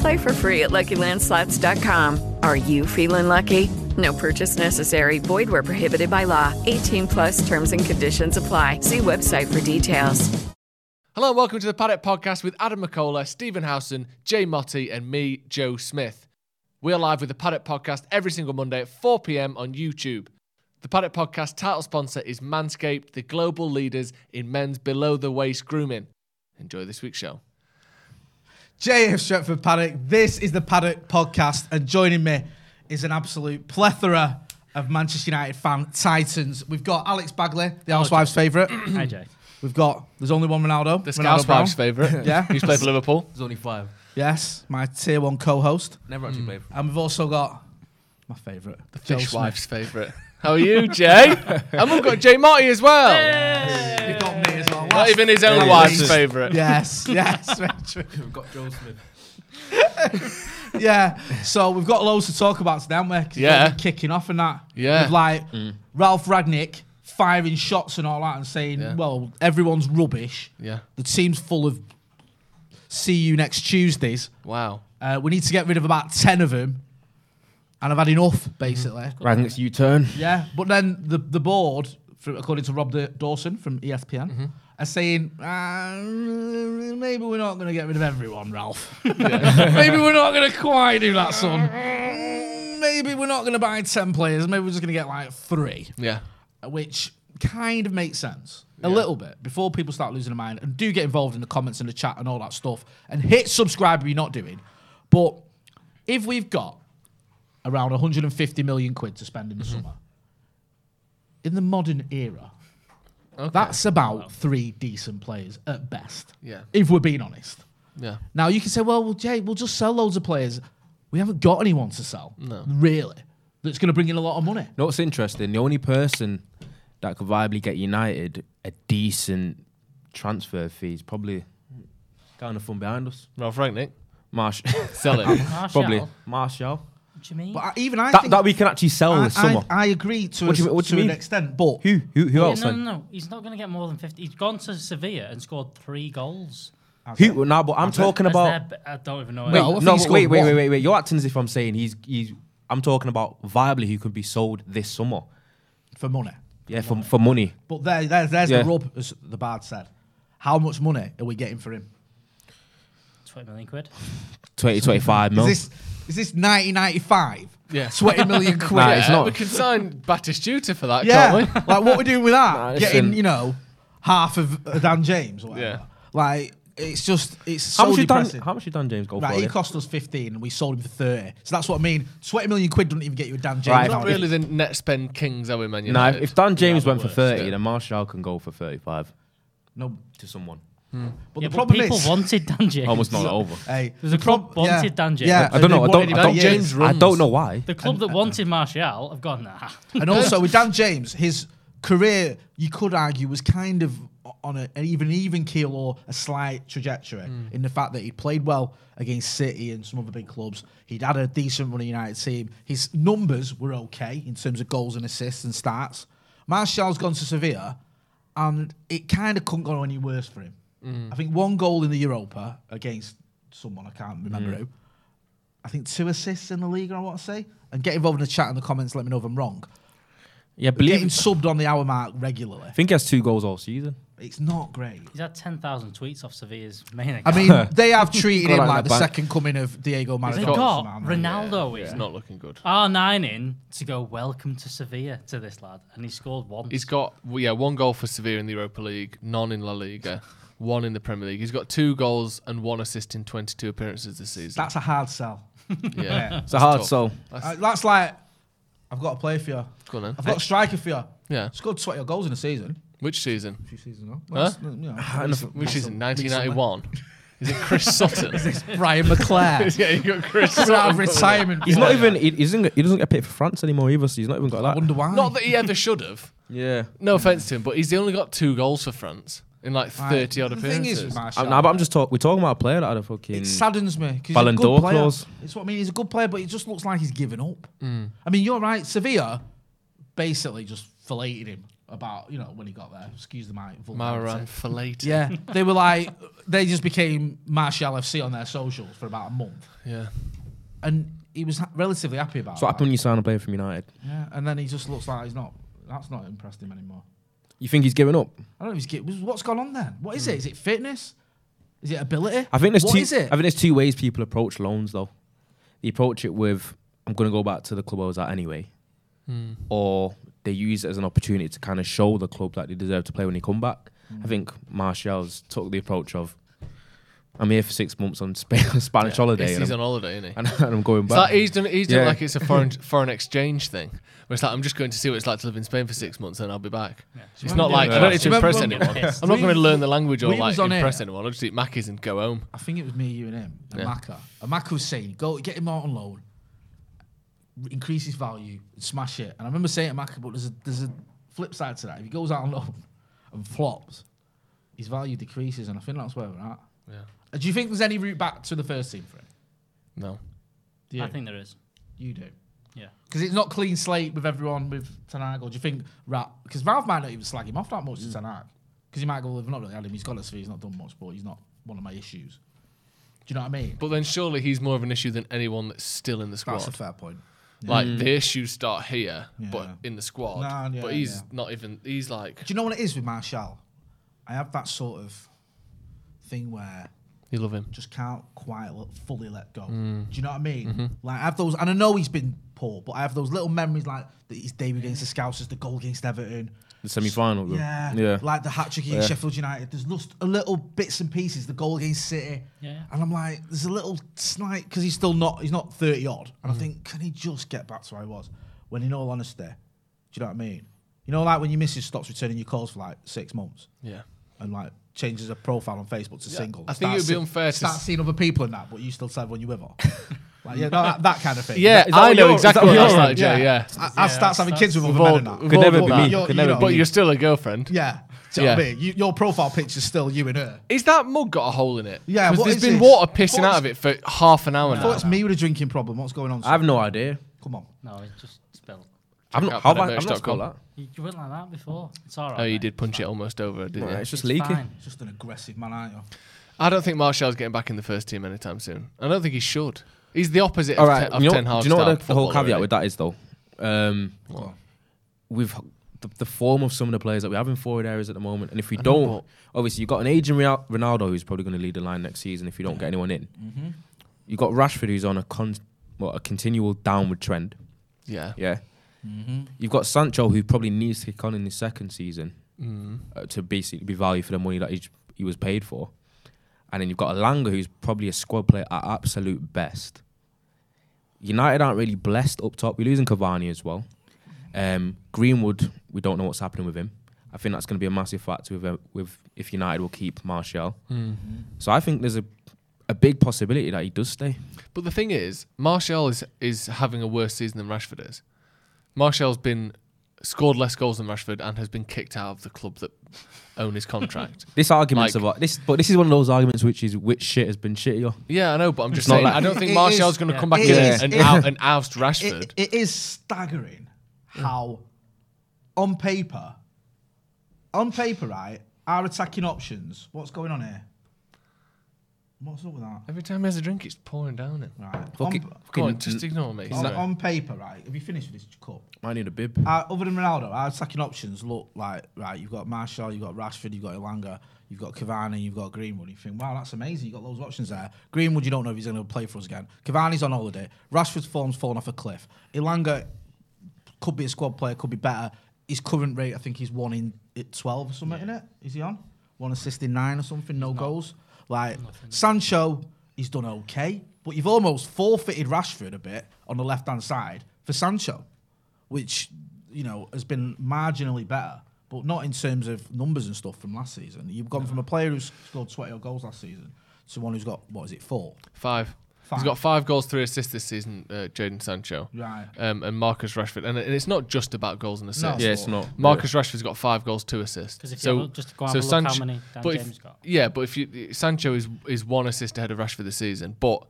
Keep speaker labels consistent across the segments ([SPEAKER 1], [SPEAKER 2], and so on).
[SPEAKER 1] Play for free at LuckyLandSlots.com. Are you feeling lucky? No purchase necessary. Void where prohibited by law. 18 plus terms and conditions apply. See website for details.
[SPEAKER 2] Hello and welcome to the Paddock Podcast with Adam McKola, Stephen Howson, Jay Motty, and me, Joe Smith. We are live with the Paddock Podcast every single Monday at 4 pm on YouTube. The Paddock Podcast title sponsor is Manscaped, the global leaders in men's below the waist grooming. Enjoy this week's show.
[SPEAKER 3] JF Stretford Paddock. This is the Paddock podcast, and joining me is an absolute plethora of Manchester United fan titans. We've got Alex Bagley, the housewives' favourite.
[SPEAKER 4] Hi, Jay.
[SPEAKER 3] We've got there's only one Ronaldo.
[SPEAKER 2] The
[SPEAKER 3] Ronaldo
[SPEAKER 2] Scouse favourite.
[SPEAKER 3] Yeah.
[SPEAKER 2] he's played for Liverpool.
[SPEAKER 4] There's only five.
[SPEAKER 3] Yes, my tier one co-host,
[SPEAKER 4] Never actually played.
[SPEAKER 3] and we've also got my favourite,
[SPEAKER 2] The
[SPEAKER 3] Joe
[SPEAKER 2] Fish
[SPEAKER 3] Smith.
[SPEAKER 2] Wife's favourite. How are you, Jay? and we've got Jay Marty as well.
[SPEAKER 3] You've got me as well.
[SPEAKER 2] Not even his own wife's favourite.
[SPEAKER 3] Yes, yes, very true.
[SPEAKER 4] We've got Joe Smith.
[SPEAKER 3] yeah. So we've got loads to talk about today, haven't we? 'Cause
[SPEAKER 2] Yeah.
[SPEAKER 3] we're kicking off and that.
[SPEAKER 2] Yeah.
[SPEAKER 3] With like mm. Ralph Rangnick firing shots and all that and saying,
[SPEAKER 2] Yeah.
[SPEAKER 3] well, everyone's rubbish.
[SPEAKER 2] Yeah.
[SPEAKER 3] The team's full of see you next Tuesdays.
[SPEAKER 2] Wow.
[SPEAKER 3] Uh, we need to get rid of about 10 of them. And I've had enough, mm-hmm. basically.
[SPEAKER 4] Rangnick's U-turn.
[SPEAKER 3] Yeah. But then the, the board, for, according to Rob Da- Dawson from ESPN, mm-hmm. Are saying, uh, maybe we're not going to get rid of everyone, Ralph. maybe we're not going to quite do that, son. Maybe we're not going to buy 10 players. Maybe we're just going to get like three,
[SPEAKER 2] Yeah.
[SPEAKER 3] which kind of makes sense. A little bit before people start losing their mind and do get involved in the comments and the chat and all that stuff and hit subscribe if you're not doing. But if we've got around 150 million quid to spend in the summer, in the modern era, that's about three decent players at best.
[SPEAKER 2] Yeah.
[SPEAKER 3] If we're being honest.
[SPEAKER 2] Yeah.
[SPEAKER 3] Now you can say, well, well, Jay, we'll just sell loads of players. We haven't got anyone to sell.
[SPEAKER 2] No.
[SPEAKER 3] Really. That's going to bring in a lot of money.
[SPEAKER 4] You know what's interesting? The only person that could viably get United a decent transfer fee is probably down the fun behind us.
[SPEAKER 2] Ralph Rangnick.
[SPEAKER 4] Marsh.
[SPEAKER 2] Sell him.
[SPEAKER 4] probably. Martial.
[SPEAKER 5] What do you mean?
[SPEAKER 3] But I, even I
[SPEAKER 4] That,
[SPEAKER 3] think
[SPEAKER 4] that we can actually sell
[SPEAKER 3] I,
[SPEAKER 4] this summer.
[SPEAKER 3] I, I agree to,
[SPEAKER 4] What do
[SPEAKER 3] a,
[SPEAKER 4] you- what do
[SPEAKER 3] to
[SPEAKER 4] you
[SPEAKER 3] an
[SPEAKER 4] mean?
[SPEAKER 3] extent, but
[SPEAKER 4] who? Who? Who
[SPEAKER 5] Yeah,
[SPEAKER 4] else?
[SPEAKER 5] no,
[SPEAKER 4] then?
[SPEAKER 5] no, no. He's not going to get more than 50. He's gone to Sevilla and scored three goals.
[SPEAKER 4] Who? No, but I'm talking
[SPEAKER 5] As
[SPEAKER 4] about.
[SPEAKER 5] their- I don't even know.
[SPEAKER 3] No,
[SPEAKER 4] Wait,
[SPEAKER 3] I think
[SPEAKER 4] no,
[SPEAKER 3] he
[SPEAKER 4] but
[SPEAKER 3] scored
[SPEAKER 4] wait, wait,
[SPEAKER 3] one.
[SPEAKER 4] wait, wait, wait. You're acting as if I'm saying he's he's. I'm talking about viably who could be sold this summer.
[SPEAKER 3] for money.
[SPEAKER 4] Yeah, for for money.
[SPEAKER 3] But there, there there's
[SPEAKER 4] Yeah.
[SPEAKER 3] the rub, as the bard said. How much money are we getting for him?
[SPEAKER 5] 20 million quid.
[SPEAKER 4] 20, 25 mil.
[SPEAKER 3] Is this is this 1995?
[SPEAKER 2] Yeah.
[SPEAKER 3] 20 million quid.
[SPEAKER 4] Nah, it's not.
[SPEAKER 2] We can sign Batistuta for that,
[SPEAKER 3] yeah.
[SPEAKER 2] can't we?
[SPEAKER 3] like what we're doing with that?
[SPEAKER 4] Nah,
[SPEAKER 3] Getting, you know, half of uh, Dan James or whatever.
[SPEAKER 2] Yeah.
[SPEAKER 3] Like it's just it's
[SPEAKER 4] how
[SPEAKER 3] so
[SPEAKER 4] much did Dan? How much did Dan James go
[SPEAKER 3] Right,
[SPEAKER 4] for?
[SPEAKER 3] he
[SPEAKER 4] yeah?
[SPEAKER 3] cost us 15 and we sold him for 30. So that's what I mean. 20 million quid doesn't even get you a Dan James.
[SPEAKER 4] Right,
[SPEAKER 2] Not
[SPEAKER 3] nowadays.
[SPEAKER 2] really the net spend kings, are we, Man
[SPEAKER 4] Nah, if Dan James
[SPEAKER 2] Yeah,
[SPEAKER 4] went for 30,
[SPEAKER 2] yeah.
[SPEAKER 4] then Martial can go for 35
[SPEAKER 3] No,
[SPEAKER 4] to someone. Hmm.
[SPEAKER 3] but
[SPEAKER 5] Yeah,
[SPEAKER 3] the
[SPEAKER 5] but
[SPEAKER 3] problem
[SPEAKER 5] people
[SPEAKER 3] is,
[SPEAKER 5] wanted Dan James.
[SPEAKER 4] Almost not over.
[SPEAKER 3] hey,
[SPEAKER 5] There's a
[SPEAKER 3] the prob-
[SPEAKER 5] club wanted Dan James.
[SPEAKER 3] Yeah,
[SPEAKER 4] I don't know. I don't.
[SPEAKER 3] wanted
[SPEAKER 4] I don't.
[SPEAKER 2] James
[SPEAKER 4] I don't know why.
[SPEAKER 5] The club that wanted Martial have gone, nah.
[SPEAKER 3] And also with Dan James, his career, you could argue, was kind of on a, an even even keel or a slight trajectory hmm. in the fact that he played well against City and some other big clubs. He'd had a decent run United team. His numbers were okay in terms of goals and assists and starts. Martial's gone to Sevilla, and it kind of couldn't go any worse for him.
[SPEAKER 2] Mm.
[SPEAKER 3] I think one goal in the Europa against someone I can't remember who. I think two assists in the league. I want to say, and get involved in the chat in the comments. Let me know if I'm wrong.
[SPEAKER 4] Yeah,
[SPEAKER 3] Getting
[SPEAKER 4] believe.
[SPEAKER 3] subbed on the hour mark regularly.
[SPEAKER 4] I think he has two goals all season.
[SPEAKER 3] It's not great.
[SPEAKER 5] He's had 10,000 tweets off Sevilla's main account.
[SPEAKER 3] I mean, they have treated him like
[SPEAKER 4] the
[SPEAKER 3] the
[SPEAKER 4] bank.
[SPEAKER 3] second coming of Diego Maradona.
[SPEAKER 5] they got
[SPEAKER 3] something, haven't?
[SPEAKER 5] Ronaldo
[SPEAKER 2] It's
[SPEAKER 5] in,
[SPEAKER 2] not looking good.
[SPEAKER 5] R9 in to go welcome to Sevilla to this lad, and he scored one.
[SPEAKER 2] He's got yeah one goal for Sevilla in the Europa League, none in La Liga, one in the Premier League. He's got two goals and one assist in 22 appearances this season.
[SPEAKER 3] That's a hard sell.
[SPEAKER 2] yeah,
[SPEAKER 4] It's a hard
[SPEAKER 2] tough.
[SPEAKER 4] soul.
[SPEAKER 3] Uh, that's like, I've got to play for you.
[SPEAKER 2] Go on then.
[SPEAKER 3] I've got a striker for you.
[SPEAKER 2] Yeah.
[SPEAKER 3] Scored 20 goals in a season.
[SPEAKER 2] Which season?
[SPEAKER 3] A few seasons ago.
[SPEAKER 2] Huh?
[SPEAKER 3] You know,
[SPEAKER 2] Which season? 1991. Is it Chris Sutton?
[SPEAKER 3] Is this Brian McClair.
[SPEAKER 2] yeah, you got Chris
[SPEAKER 3] Coming out of
[SPEAKER 2] Sutton.
[SPEAKER 3] retirement.
[SPEAKER 4] He's not even. He, he doesn't. get- He doesn't get paid for France anymore either. So he's not even got that.
[SPEAKER 3] I
[SPEAKER 4] that.
[SPEAKER 3] wonder why.
[SPEAKER 2] Not that he ever should have.
[SPEAKER 4] Yeah.
[SPEAKER 2] No offense to him, but he's only got two goals for France in like
[SPEAKER 3] Right.
[SPEAKER 2] 30 odd
[SPEAKER 3] The thing is
[SPEAKER 2] appearances.
[SPEAKER 3] with Martial,
[SPEAKER 4] I'm, nah, but I'm just talking. We're talking about a player that had a fucking.
[SPEAKER 3] it saddens me. 'cause he's
[SPEAKER 4] Ballon
[SPEAKER 3] a good
[SPEAKER 4] d'Or
[SPEAKER 3] player.
[SPEAKER 4] clause.
[SPEAKER 3] It's what I mean. He's a good player, but it just looks like he's given up.
[SPEAKER 2] Mm.
[SPEAKER 3] I mean, you're right. Sevilla basically just filleted him about, you know, when he got there. Excuse the mic.
[SPEAKER 2] Maran filleted.
[SPEAKER 3] Yeah, they were like, they just became Martial FC on their socials for about a month.
[SPEAKER 2] Yeah.
[SPEAKER 3] And he was ha- relatively happy about it.
[SPEAKER 4] So what
[SPEAKER 3] that.
[SPEAKER 4] happened when you sign a player from United?
[SPEAKER 3] Yeah, and then he just looks like he's not, that's not impressed him anymore.
[SPEAKER 4] You think he's given up?
[SPEAKER 3] I don't know if he's get, what's gone on then? What is it? Is it fitness? Is it ability?
[SPEAKER 4] I think there's
[SPEAKER 3] What
[SPEAKER 4] two.
[SPEAKER 3] is it?
[SPEAKER 4] I think there's two ways people approach loans though. They approach it with, "I'm going to go back to the club I was at anyway,"
[SPEAKER 3] Hmm.
[SPEAKER 4] or they use it as an opportunity to kind of show the club that they deserve to play when they come back.
[SPEAKER 3] Hmm.
[SPEAKER 4] I think Martial's took the approach of, "I'm here for six months on Spa- Spanish holiday,
[SPEAKER 2] He's,
[SPEAKER 4] and,
[SPEAKER 2] he's
[SPEAKER 4] I'm,
[SPEAKER 2] on holiday, isn't he?
[SPEAKER 4] and, and I'm going
[SPEAKER 2] It's
[SPEAKER 4] back."
[SPEAKER 2] like he's done. He's done
[SPEAKER 4] Yeah.
[SPEAKER 2] like it's a foreign foreign exchange thing. Where it's like I'm just going to see what it's like to live in Spain for six months, and I'll be back. It's not like I don't need to impress anyone.
[SPEAKER 3] when-
[SPEAKER 2] I'm not going to learn the language or
[SPEAKER 3] we
[SPEAKER 2] like
[SPEAKER 3] was on
[SPEAKER 2] impress
[SPEAKER 3] air.
[SPEAKER 2] anyone. I'll just eat Mackies and go home.
[SPEAKER 3] I think it was me, you, and him, and
[SPEAKER 2] Yeah.
[SPEAKER 3] Maka. And Maka was saying, "Go get him out on loan, increase his value, and smash it." And I remember saying to Maka, "But there's a there's a flip side to that. If he goes out on loan and flops, his value decreases, and I think that's where we're at."
[SPEAKER 2] Yeah.
[SPEAKER 3] Do you think there's any route back to the first team for him?
[SPEAKER 2] No.
[SPEAKER 3] Do you?
[SPEAKER 5] I think there is.
[SPEAKER 3] you do.
[SPEAKER 5] Yeah.
[SPEAKER 3] Because it's not clean slate with everyone with Ten Hag, or do you think Ralph? Because Ralph might not even slag him off that much to mm. Ten Hag. Because he might go, well, "I've not really had him. He's got us. Through. He's not done much, but he's not one of my issues." Do you know what I mean?
[SPEAKER 2] But then surely he's more of an issue than anyone that's still in the squad.
[SPEAKER 3] That's a fair point.
[SPEAKER 2] Like the issues start here, but in the squad.
[SPEAKER 3] Nah, yeah,
[SPEAKER 2] but he's
[SPEAKER 3] yeah.
[SPEAKER 2] not even. He's like
[SPEAKER 3] Do you know what it is with Martial? I have that sort of thing where
[SPEAKER 2] you love him.
[SPEAKER 3] just can't quite let, fully let go.
[SPEAKER 2] Mm.
[SPEAKER 3] Do you know what I mean?
[SPEAKER 2] Mm-hmm.
[SPEAKER 3] Like I have those, and I know he's been poor, but I have those little memories like that his debut against the Scousers, the goal against Everton.
[SPEAKER 4] the semi-final.
[SPEAKER 3] Yeah,
[SPEAKER 4] yeah.
[SPEAKER 3] like the hat trick against Sheffield United. There's just a little bits and pieces. The goal against City,
[SPEAKER 5] Yeah.
[SPEAKER 3] and I'm like, there's a little slight because he's still not, he's not 30 odd, and
[SPEAKER 2] Mm.
[SPEAKER 3] I think, can he just get back to where he was? When in all honesty, do you know what I mean? You know, like when your missus stops returning your calls for like six months
[SPEAKER 2] Yeah.
[SPEAKER 3] And like changes a profile on Facebook to
[SPEAKER 2] Yeah,
[SPEAKER 3] single.
[SPEAKER 2] I think it would be unfair to
[SPEAKER 3] start
[SPEAKER 2] s-
[SPEAKER 3] seeing other people in that, but you still say when you're with her. like yeah, no, that, that kind of thing.
[SPEAKER 2] Yeah,
[SPEAKER 4] is that
[SPEAKER 2] I
[SPEAKER 4] what
[SPEAKER 2] know
[SPEAKER 4] you're-
[SPEAKER 2] exactly what
[SPEAKER 4] what
[SPEAKER 2] that's
[SPEAKER 4] you're
[SPEAKER 2] like,
[SPEAKER 4] on?
[SPEAKER 2] Jay. Yeah.
[SPEAKER 3] I, I start having kids with other
[SPEAKER 2] We've
[SPEAKER 3] men
[SPEAKER 2] all-
[SPEAKER 3] and that.
[SPEAKER 2] we've
[SPEAKER 4] Could
[SPEAKER 2] all
[SPEAKER 4] never
[SPEAKER 2] done
[SPEAKER 4] be
[SPEAKER 2] that.
[SPEAKER 4] me.
[SPEAKER 3] You're-
[SPEAKER 4] Could
[SPEAKER 3] you know,
[SPEAKER 4] be
[SPEAKER 2] But
[SPEAKER 4] me.
[SPEAKER 2] you're still a girlfriend.
[SPEAKER 3] Yeah. Do you know what I
[SPEAKER 2] Yeah.
[SPEAKER 3] mean? You, your profile picture's still you and her.
[SPEAKER 2] Is that mug got a hole in it?
[SPEAKER 3] Yeah,
[SPEAKER 2] 'Cause
[SPEAKER 3] what
[SPEAKER 2] there's
[SPEAKER 3] is
[SPEAKER 2] been
[SPEAKER 3] this?
[SPEAKER 2] water pissing
[SPEAKER 3] What's-
[SPEAKER 2] out of it for half an hour now.
[SPEAKER 3] I thought
[SPEAKER 2] now.
[SPEAKER 3] it's me with a drinking problem. What's going on?
[SPEAKER 4] I have no idea.
[SPEAKER 3] Come on.
[SPEAKER 5] No, it's just spilled.
[SPEAKER 4] I've not, how about, I, I've not spelled that.
[SPEAKER 5] You, you went like that before. It's all right.
[SPEAKER 2] Oh, you
[SPEAKER 5] mate.
[SPEAKER 2] did punch it almost over, didn't
[SPEAKER 4] Right,
[SPEAKER 2] you?
[SPEAKER 4] it's just
[SPEAKER 5] It's
[SPEAKER 4] leaky.
[SPEAKER 5] fine.
[SPEAKER 3] Just an aggressive man, aren't you?
[SPEAKER 2] I don't think Martial's getting back in the first team anytime soon. I don't think he should. He's the opposite
[SPEAKER 4] All
[SPEAKER 2] of,
[SPEAKER 4] right,
[SPEAKER 2] Ten, of
[SPEAKER 4] you know,
[SPEAKER 2] Ten Hag.
[SPEAKER 4] do you know what
[SPEAKER 2] style
[SPEAKER 4] the, the whole
[SPEAKER 2] footballer,
[SPEAKER 4] caveat
[SPEAKER 2] really.
[SPEAKER 4] with that is though? Um, with the, the form of some of the players that we have in forward areas at the moment, and if we
[SPEAKER 2] know,
[SPEAKER 4] don't,
[SPEAKER 2] but-
[SPEAKER 4] obviously you've got an aging Real- Ronaldo who's probably going to lead the line next season if you don't get anyone in.
[SPEAKER 2] Mm-hmm.
[SPEAKER 4] You've got Rashford who's on a con- what, a continual downward trend.
[SPEAKER 2] Yeah.
[SPEAKER 4] Yeah.
[SPEAKER 2] Mm-hmm.
[SPEAKER 4] You've got Sancho who probably needs to kick on in his second season
[SPEAKER 2] Mm-hmm.
[SPEAKER 4] uh, to basically be valued for the money that he, he was paid for. And then you've got Elanga who's probably a squad player at absolute best. United aren't really blessed up top. We're losing Cavani as well. Um, Greenwood, we don't know what's happening with him. I think that's going to be a massive factor with, uh, with if United will keep Martial.
[SPEAKER 2] Mm-hmm.
[SPEAKER 4] So I think there's a a big possibility that he does stay.
[SPEAKER 2] But the thing is, Martial is is having a worse season than Rashford is. Martial's been scored less goals than Rashford and has been kicked out of the club that own his contract.
[SPEAKER 4] This argument's
[SPEAKER 2] Like-
[SPEAKER 4] about this, but this is one of those arguments which is which shit has been shittier.
[SPEAKER 2] yeah, I know, but I'm just
[SPEAKER 4] not
[SPEAKER 2] saying,
[SPEAKER 4] like-
[SPEAKER 2] I don't think
[SPEAKER 3] It
[SPEAKER 2] Martial's going to
[SPEAKER 5] yeah.
[SPEAKER 2] come back
[SPEAKER 3] It
[SPEAKER 2] in
[SPEAKER 3] is-
[SPEAKER 2] and,
[SPEAKER 3] it-
[SPEAKER 2] out, and oust Rashford.
[SPEAKER 3] It, it is staggering how, on paper, on paper, right, our attacking options. What's going on here? What's up with that?
[SPEAKER 2] Every time he has a drink, it's pouring down it.
[SPEAKER 3] Right.
[SPEAKER 4] Fucking-
[SPEAKER 3] on,
[SPEAKER 2] Go on,
[SPEAKER 4] Fucking-
[SPEAKER 2] just ignore me.
[SPEAKER 3] on, on paper, right. Have you finished with this cup?
[SPEAKER 4] I need a bib.
[SPEAKER 3] Uh, other than Ronaldo, our attacking options look like right. You've got Martial, you've got Rashford, you've got Elanga, you've got Cavani, you've got Greenwood. You think, wow, that's amazing. You've got those options there. Greenwood, you don't know if he's going to play for us again. Cavani's on holiday. Rashford's form's fallen off a cliff. Elanga could be a squad player, could be better. His current rate, I think he's one in twelve or something. In it, is he on one assist in nine or something? No goals. Like Sancho, he's done okay, but you've almost forfeited Rashford a bit on the left hand side for Sancho which you know has been marginally better, but not in terms of numbers and stuff from last season. You've gone from a player who's scored 20 odd goals last season to one who's got what is it four?
[SPEAKER 2] Five.
[SPEAKER 3] Five.
[SPEAKER 2] He's got five goals, three assists this season, uh, Jadon Sancho.
[SPEAKER 3] Right.
[SPEAKER 2] Um, and Marcus Rashford. And, and it's not just about goals and assists.
[SPEAKER 3] No.
[SPEAKER 4] Yeah, it's not.
[SPEAKER 2] Marcus Rashford's got five goals, two assists.
[SPEAKER 5] 'Cause if
[SPEAKER 2] so,
[SPEAKER 5] have a- just go and have a look how many Dan
[SPEAKER 2] but if-
[SPEAKER 5] James got.
[SPEAKER 2] Yeah, but if you Sancho is is one assist ahead of Rashford this season, but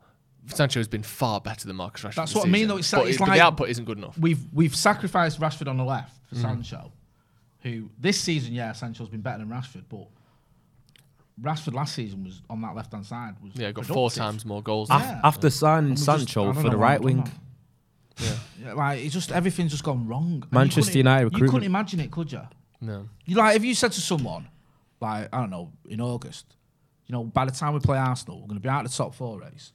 [SPEAKER 2] Sancho has been far better than Marcus Rashford.
[SPEAKER 3] That's
[SPEAKER 2] this
[SPEAKER 3] what I mean, though. It's-
[SPEAKER 2] but,
[SPEAKER 3] it's
[SPEAKER 2] but
[SPEAKER 3] like-
[SPEAKER 2] the output isn't good enough.
[SPEAKER 3] We've we've sacrificed Rashford on the left for
[SPEAKER 2] Mm.
[SPEAKER 3] Sancho, who this season, yeah, Sancho's been better than Rashford, but Rashford last season was on that left hand side was
[SPEAKER 2] Yeah, got four times more goals.
[SPEAKER 4] Af-
[SPEAKER 3] Yeah.
[SPEAKER 4] After signing
[SPEAKER 3] And we just-
[SPEAKER 4] Sancho for the right wing,
[SPEAKER 3] that. Yeah, like it's just everything's just gone wrong. And you
[SPEAKER 4] Manchester
[SPEAKER 3] couldn't-
[SPEAKER 4] United
[SPEAKER 3] You couldn't imagine it, could you?
[SPEAKER 2] No.
[SPEAKER 3] You like if you said to someone, like I don't know, in August, you know, by the time we play Arsenal, we're going to be out of the top four race.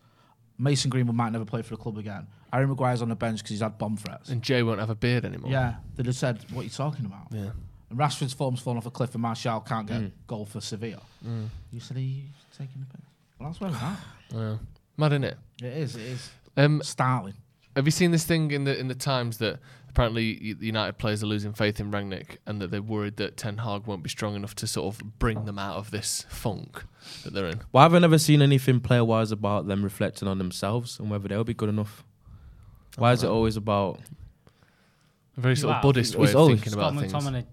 [SPEAKER 3] Mason Greenwood might never play for the club again. Harry Maguire's on the bench because he's had bomb threats.
[SPEAKER 2] And Jay won't have a beard anymore.
[SPEAKER 3] Yeah, they'd have said, "What are you talking about?"
[SPEAKER 2] Yeah.
[SPEAKER 3] And Rashford's form's fallen off a cliff, and Martial can't get a goal for Sevilla. You said he's taking the piss. Well, that's where we're at.
[SPEAKER 2] Yeah. Mad, isn't it?
[SPEAKER 3] It is. It is.
[SPEAKER 2] Um,
[SPEAKER 3] Startling.
[SPEAKER 2] Have you seen this thing in the in the Times that apparently the United players are losing faith in Rangnick and that they're worried that Ten Hag won't be strong enough to sort of bring them out of this funk that they're in?
[SPEAKER 4] why have I never seen anything player wise about them reflecting on themselves and whether they'll be good enough? Why is it always about
[SPEAKER 2] A very sort
[SPEAKER 5] Wow.
[SPEAKER 2] of Buddhist way of
[SPEAKER 4] always-
[SPEAKER 2] thinking
[SPEAKER 5] Scott
[SPEAKER 2] about things.
[SPEAKER 5] McTominay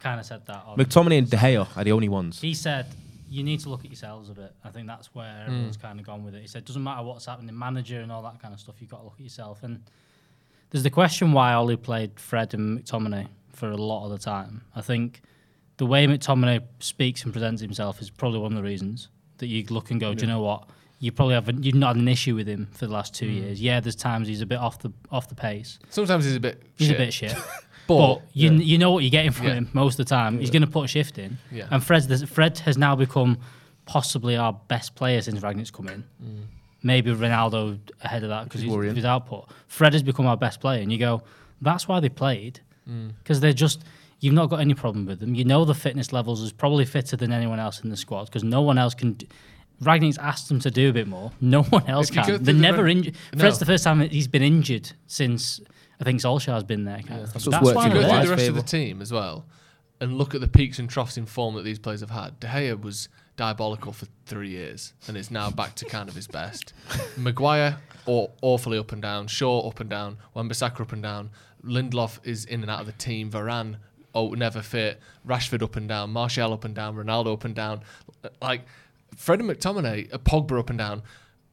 [SPEAKER 5] kind of said that. On,
[SPEAKER 4] McTominay and De Gea are the only ones?
[SPEAKER 5] he said, you need to look at yourselves a bit. I think that's where hmm. everyone's kind of gone with it. He said, doesn't matter what's happening, manager and all that kind of stuff, you've got to look at yourself. And there's the question why Ollie played Fred and McTominay for a lot of the time. I think the way McTominay speaks and presents himself is probably one of the reasons that you look and go, do you know what? You probably haven't. You've not had an issue with him for the last two hmm. years. Yeah, there's times he's a bit off the off the pace.
[SPEAKER 2] Sometimes he's a bit.
[SPEAKER 5] He's
[SPEAKER 2] shit,
[SPEAKER 5] a bit shit.
[SPEAKER 2] but,
[SPEAKER 5] But you, you know what you're getting from
[SPEAKER 2] Yeah.
[SPEAKER 5] him most of the time. He's going to put a shift in.
[SPEAKER 2] Yeah.
[SPEAKER 5] And Fred's Fred has now become possibly our best player since Rangnick's come in.
[SPEAKER 2] Mm.
[SPEAKER 5] Maybe Ronaldo ahead of that because he's his output. Fred has become our best player, and you go, that's why they played
[SPEAKER 2] Mm.
[SPEAKER 5] because they're just. You've not got any problem with them. You know the fitness levels is probably fitter than anyone else in the squad because no one else can. d- Rangnick's asked them to do a bit more. No one else
[SPEAKER 2] If
[SPEAKER 5] can. They're
[SPEAKER 2] the
[SPEAKER 5] never
[SPEAKER 2] re-
[SPEAKER 5] injured.
[SPEAKER 2] No.
[SPEAKER 5] Fred's the first time he's been injured since I think Solskjaer's been there. Kind of thing.
[SPEAKER 4] That's
[SPEAKER 5] why
[SPEAKER 4] in
[SPEAKER 2] If you go through the rest of the team as well and look at the peaks and troughs in form that these players have had, De Gea was diabolical for three years and it's now back to kind of his best. Maguire, aw- awfully up and down. Shaw, up and down. Wan-Bissaka, up and down. Lindelof is in and out of the team. Varane, oh, never fit. Rashford, up and down. Martial, up and down. Ronaldo, up and down. Like, Fred and McTominay, uh, Pogba, up and down.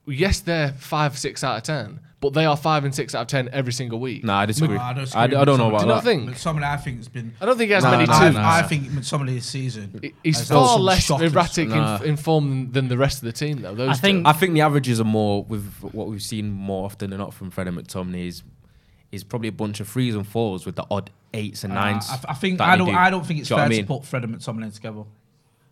[SPEAKER 2] Yes, they're five, six out of ten, but they are five and six out of ten every single week.
[SPEAKER 4] Nah, I disagree.
[SPEAKER 3] No,
[SPEAKER 4] I,
[SPEAKER 3] I
[SPEAKER 4] I,
[SPEAKER 3] don't
[SPEAKER 4] don't,
[SPEAKER 3] agree with
[SPEAKER 4] know
[SPEAKER 3] McTominay.
[SPEAKER 4] about
[SPEAKER 2] don't
[SPEAKER 4] that.
[SPEAKER 2] think?
[SPEAKER 3] McTominay, I think, has been.
[SPEAKER 2] I don't think he has
[SPEAKER 4] Nah,
[SPEAKER 2] many
[SPEAKER 4] nah,
[SPEAKER 2] twos.
[SPEAKER 4] nah.
[SPEAKER 3] I think some of this season.
[SPEAKER 2] He- He's far less erratic in,
[SPEAKER 4] Nah.
[SPEAKER 2] in form than the rest of the team, though. Those
[SPEAKER 5] I think-
[SPEAKER 2] two.
[SPEAKER 4] I think the averages are more with what we've seen more often than not from Fred and McTominay is is probably a bunch of threes and fours with the odd eights and
[SPEAKER 3] Uh,
[SPEAKER 4] nines.
[SPEAKER 3] I, I think I don't.
[SPEAKER 4] do.
[SPEAKER 3] I don't think it's
[SPEAKER 4] Do you know
[SPEAKER 3] fair
[SPEAKER 4] what I mean?
[SPEAKER 3] to put Fred and McTominay together.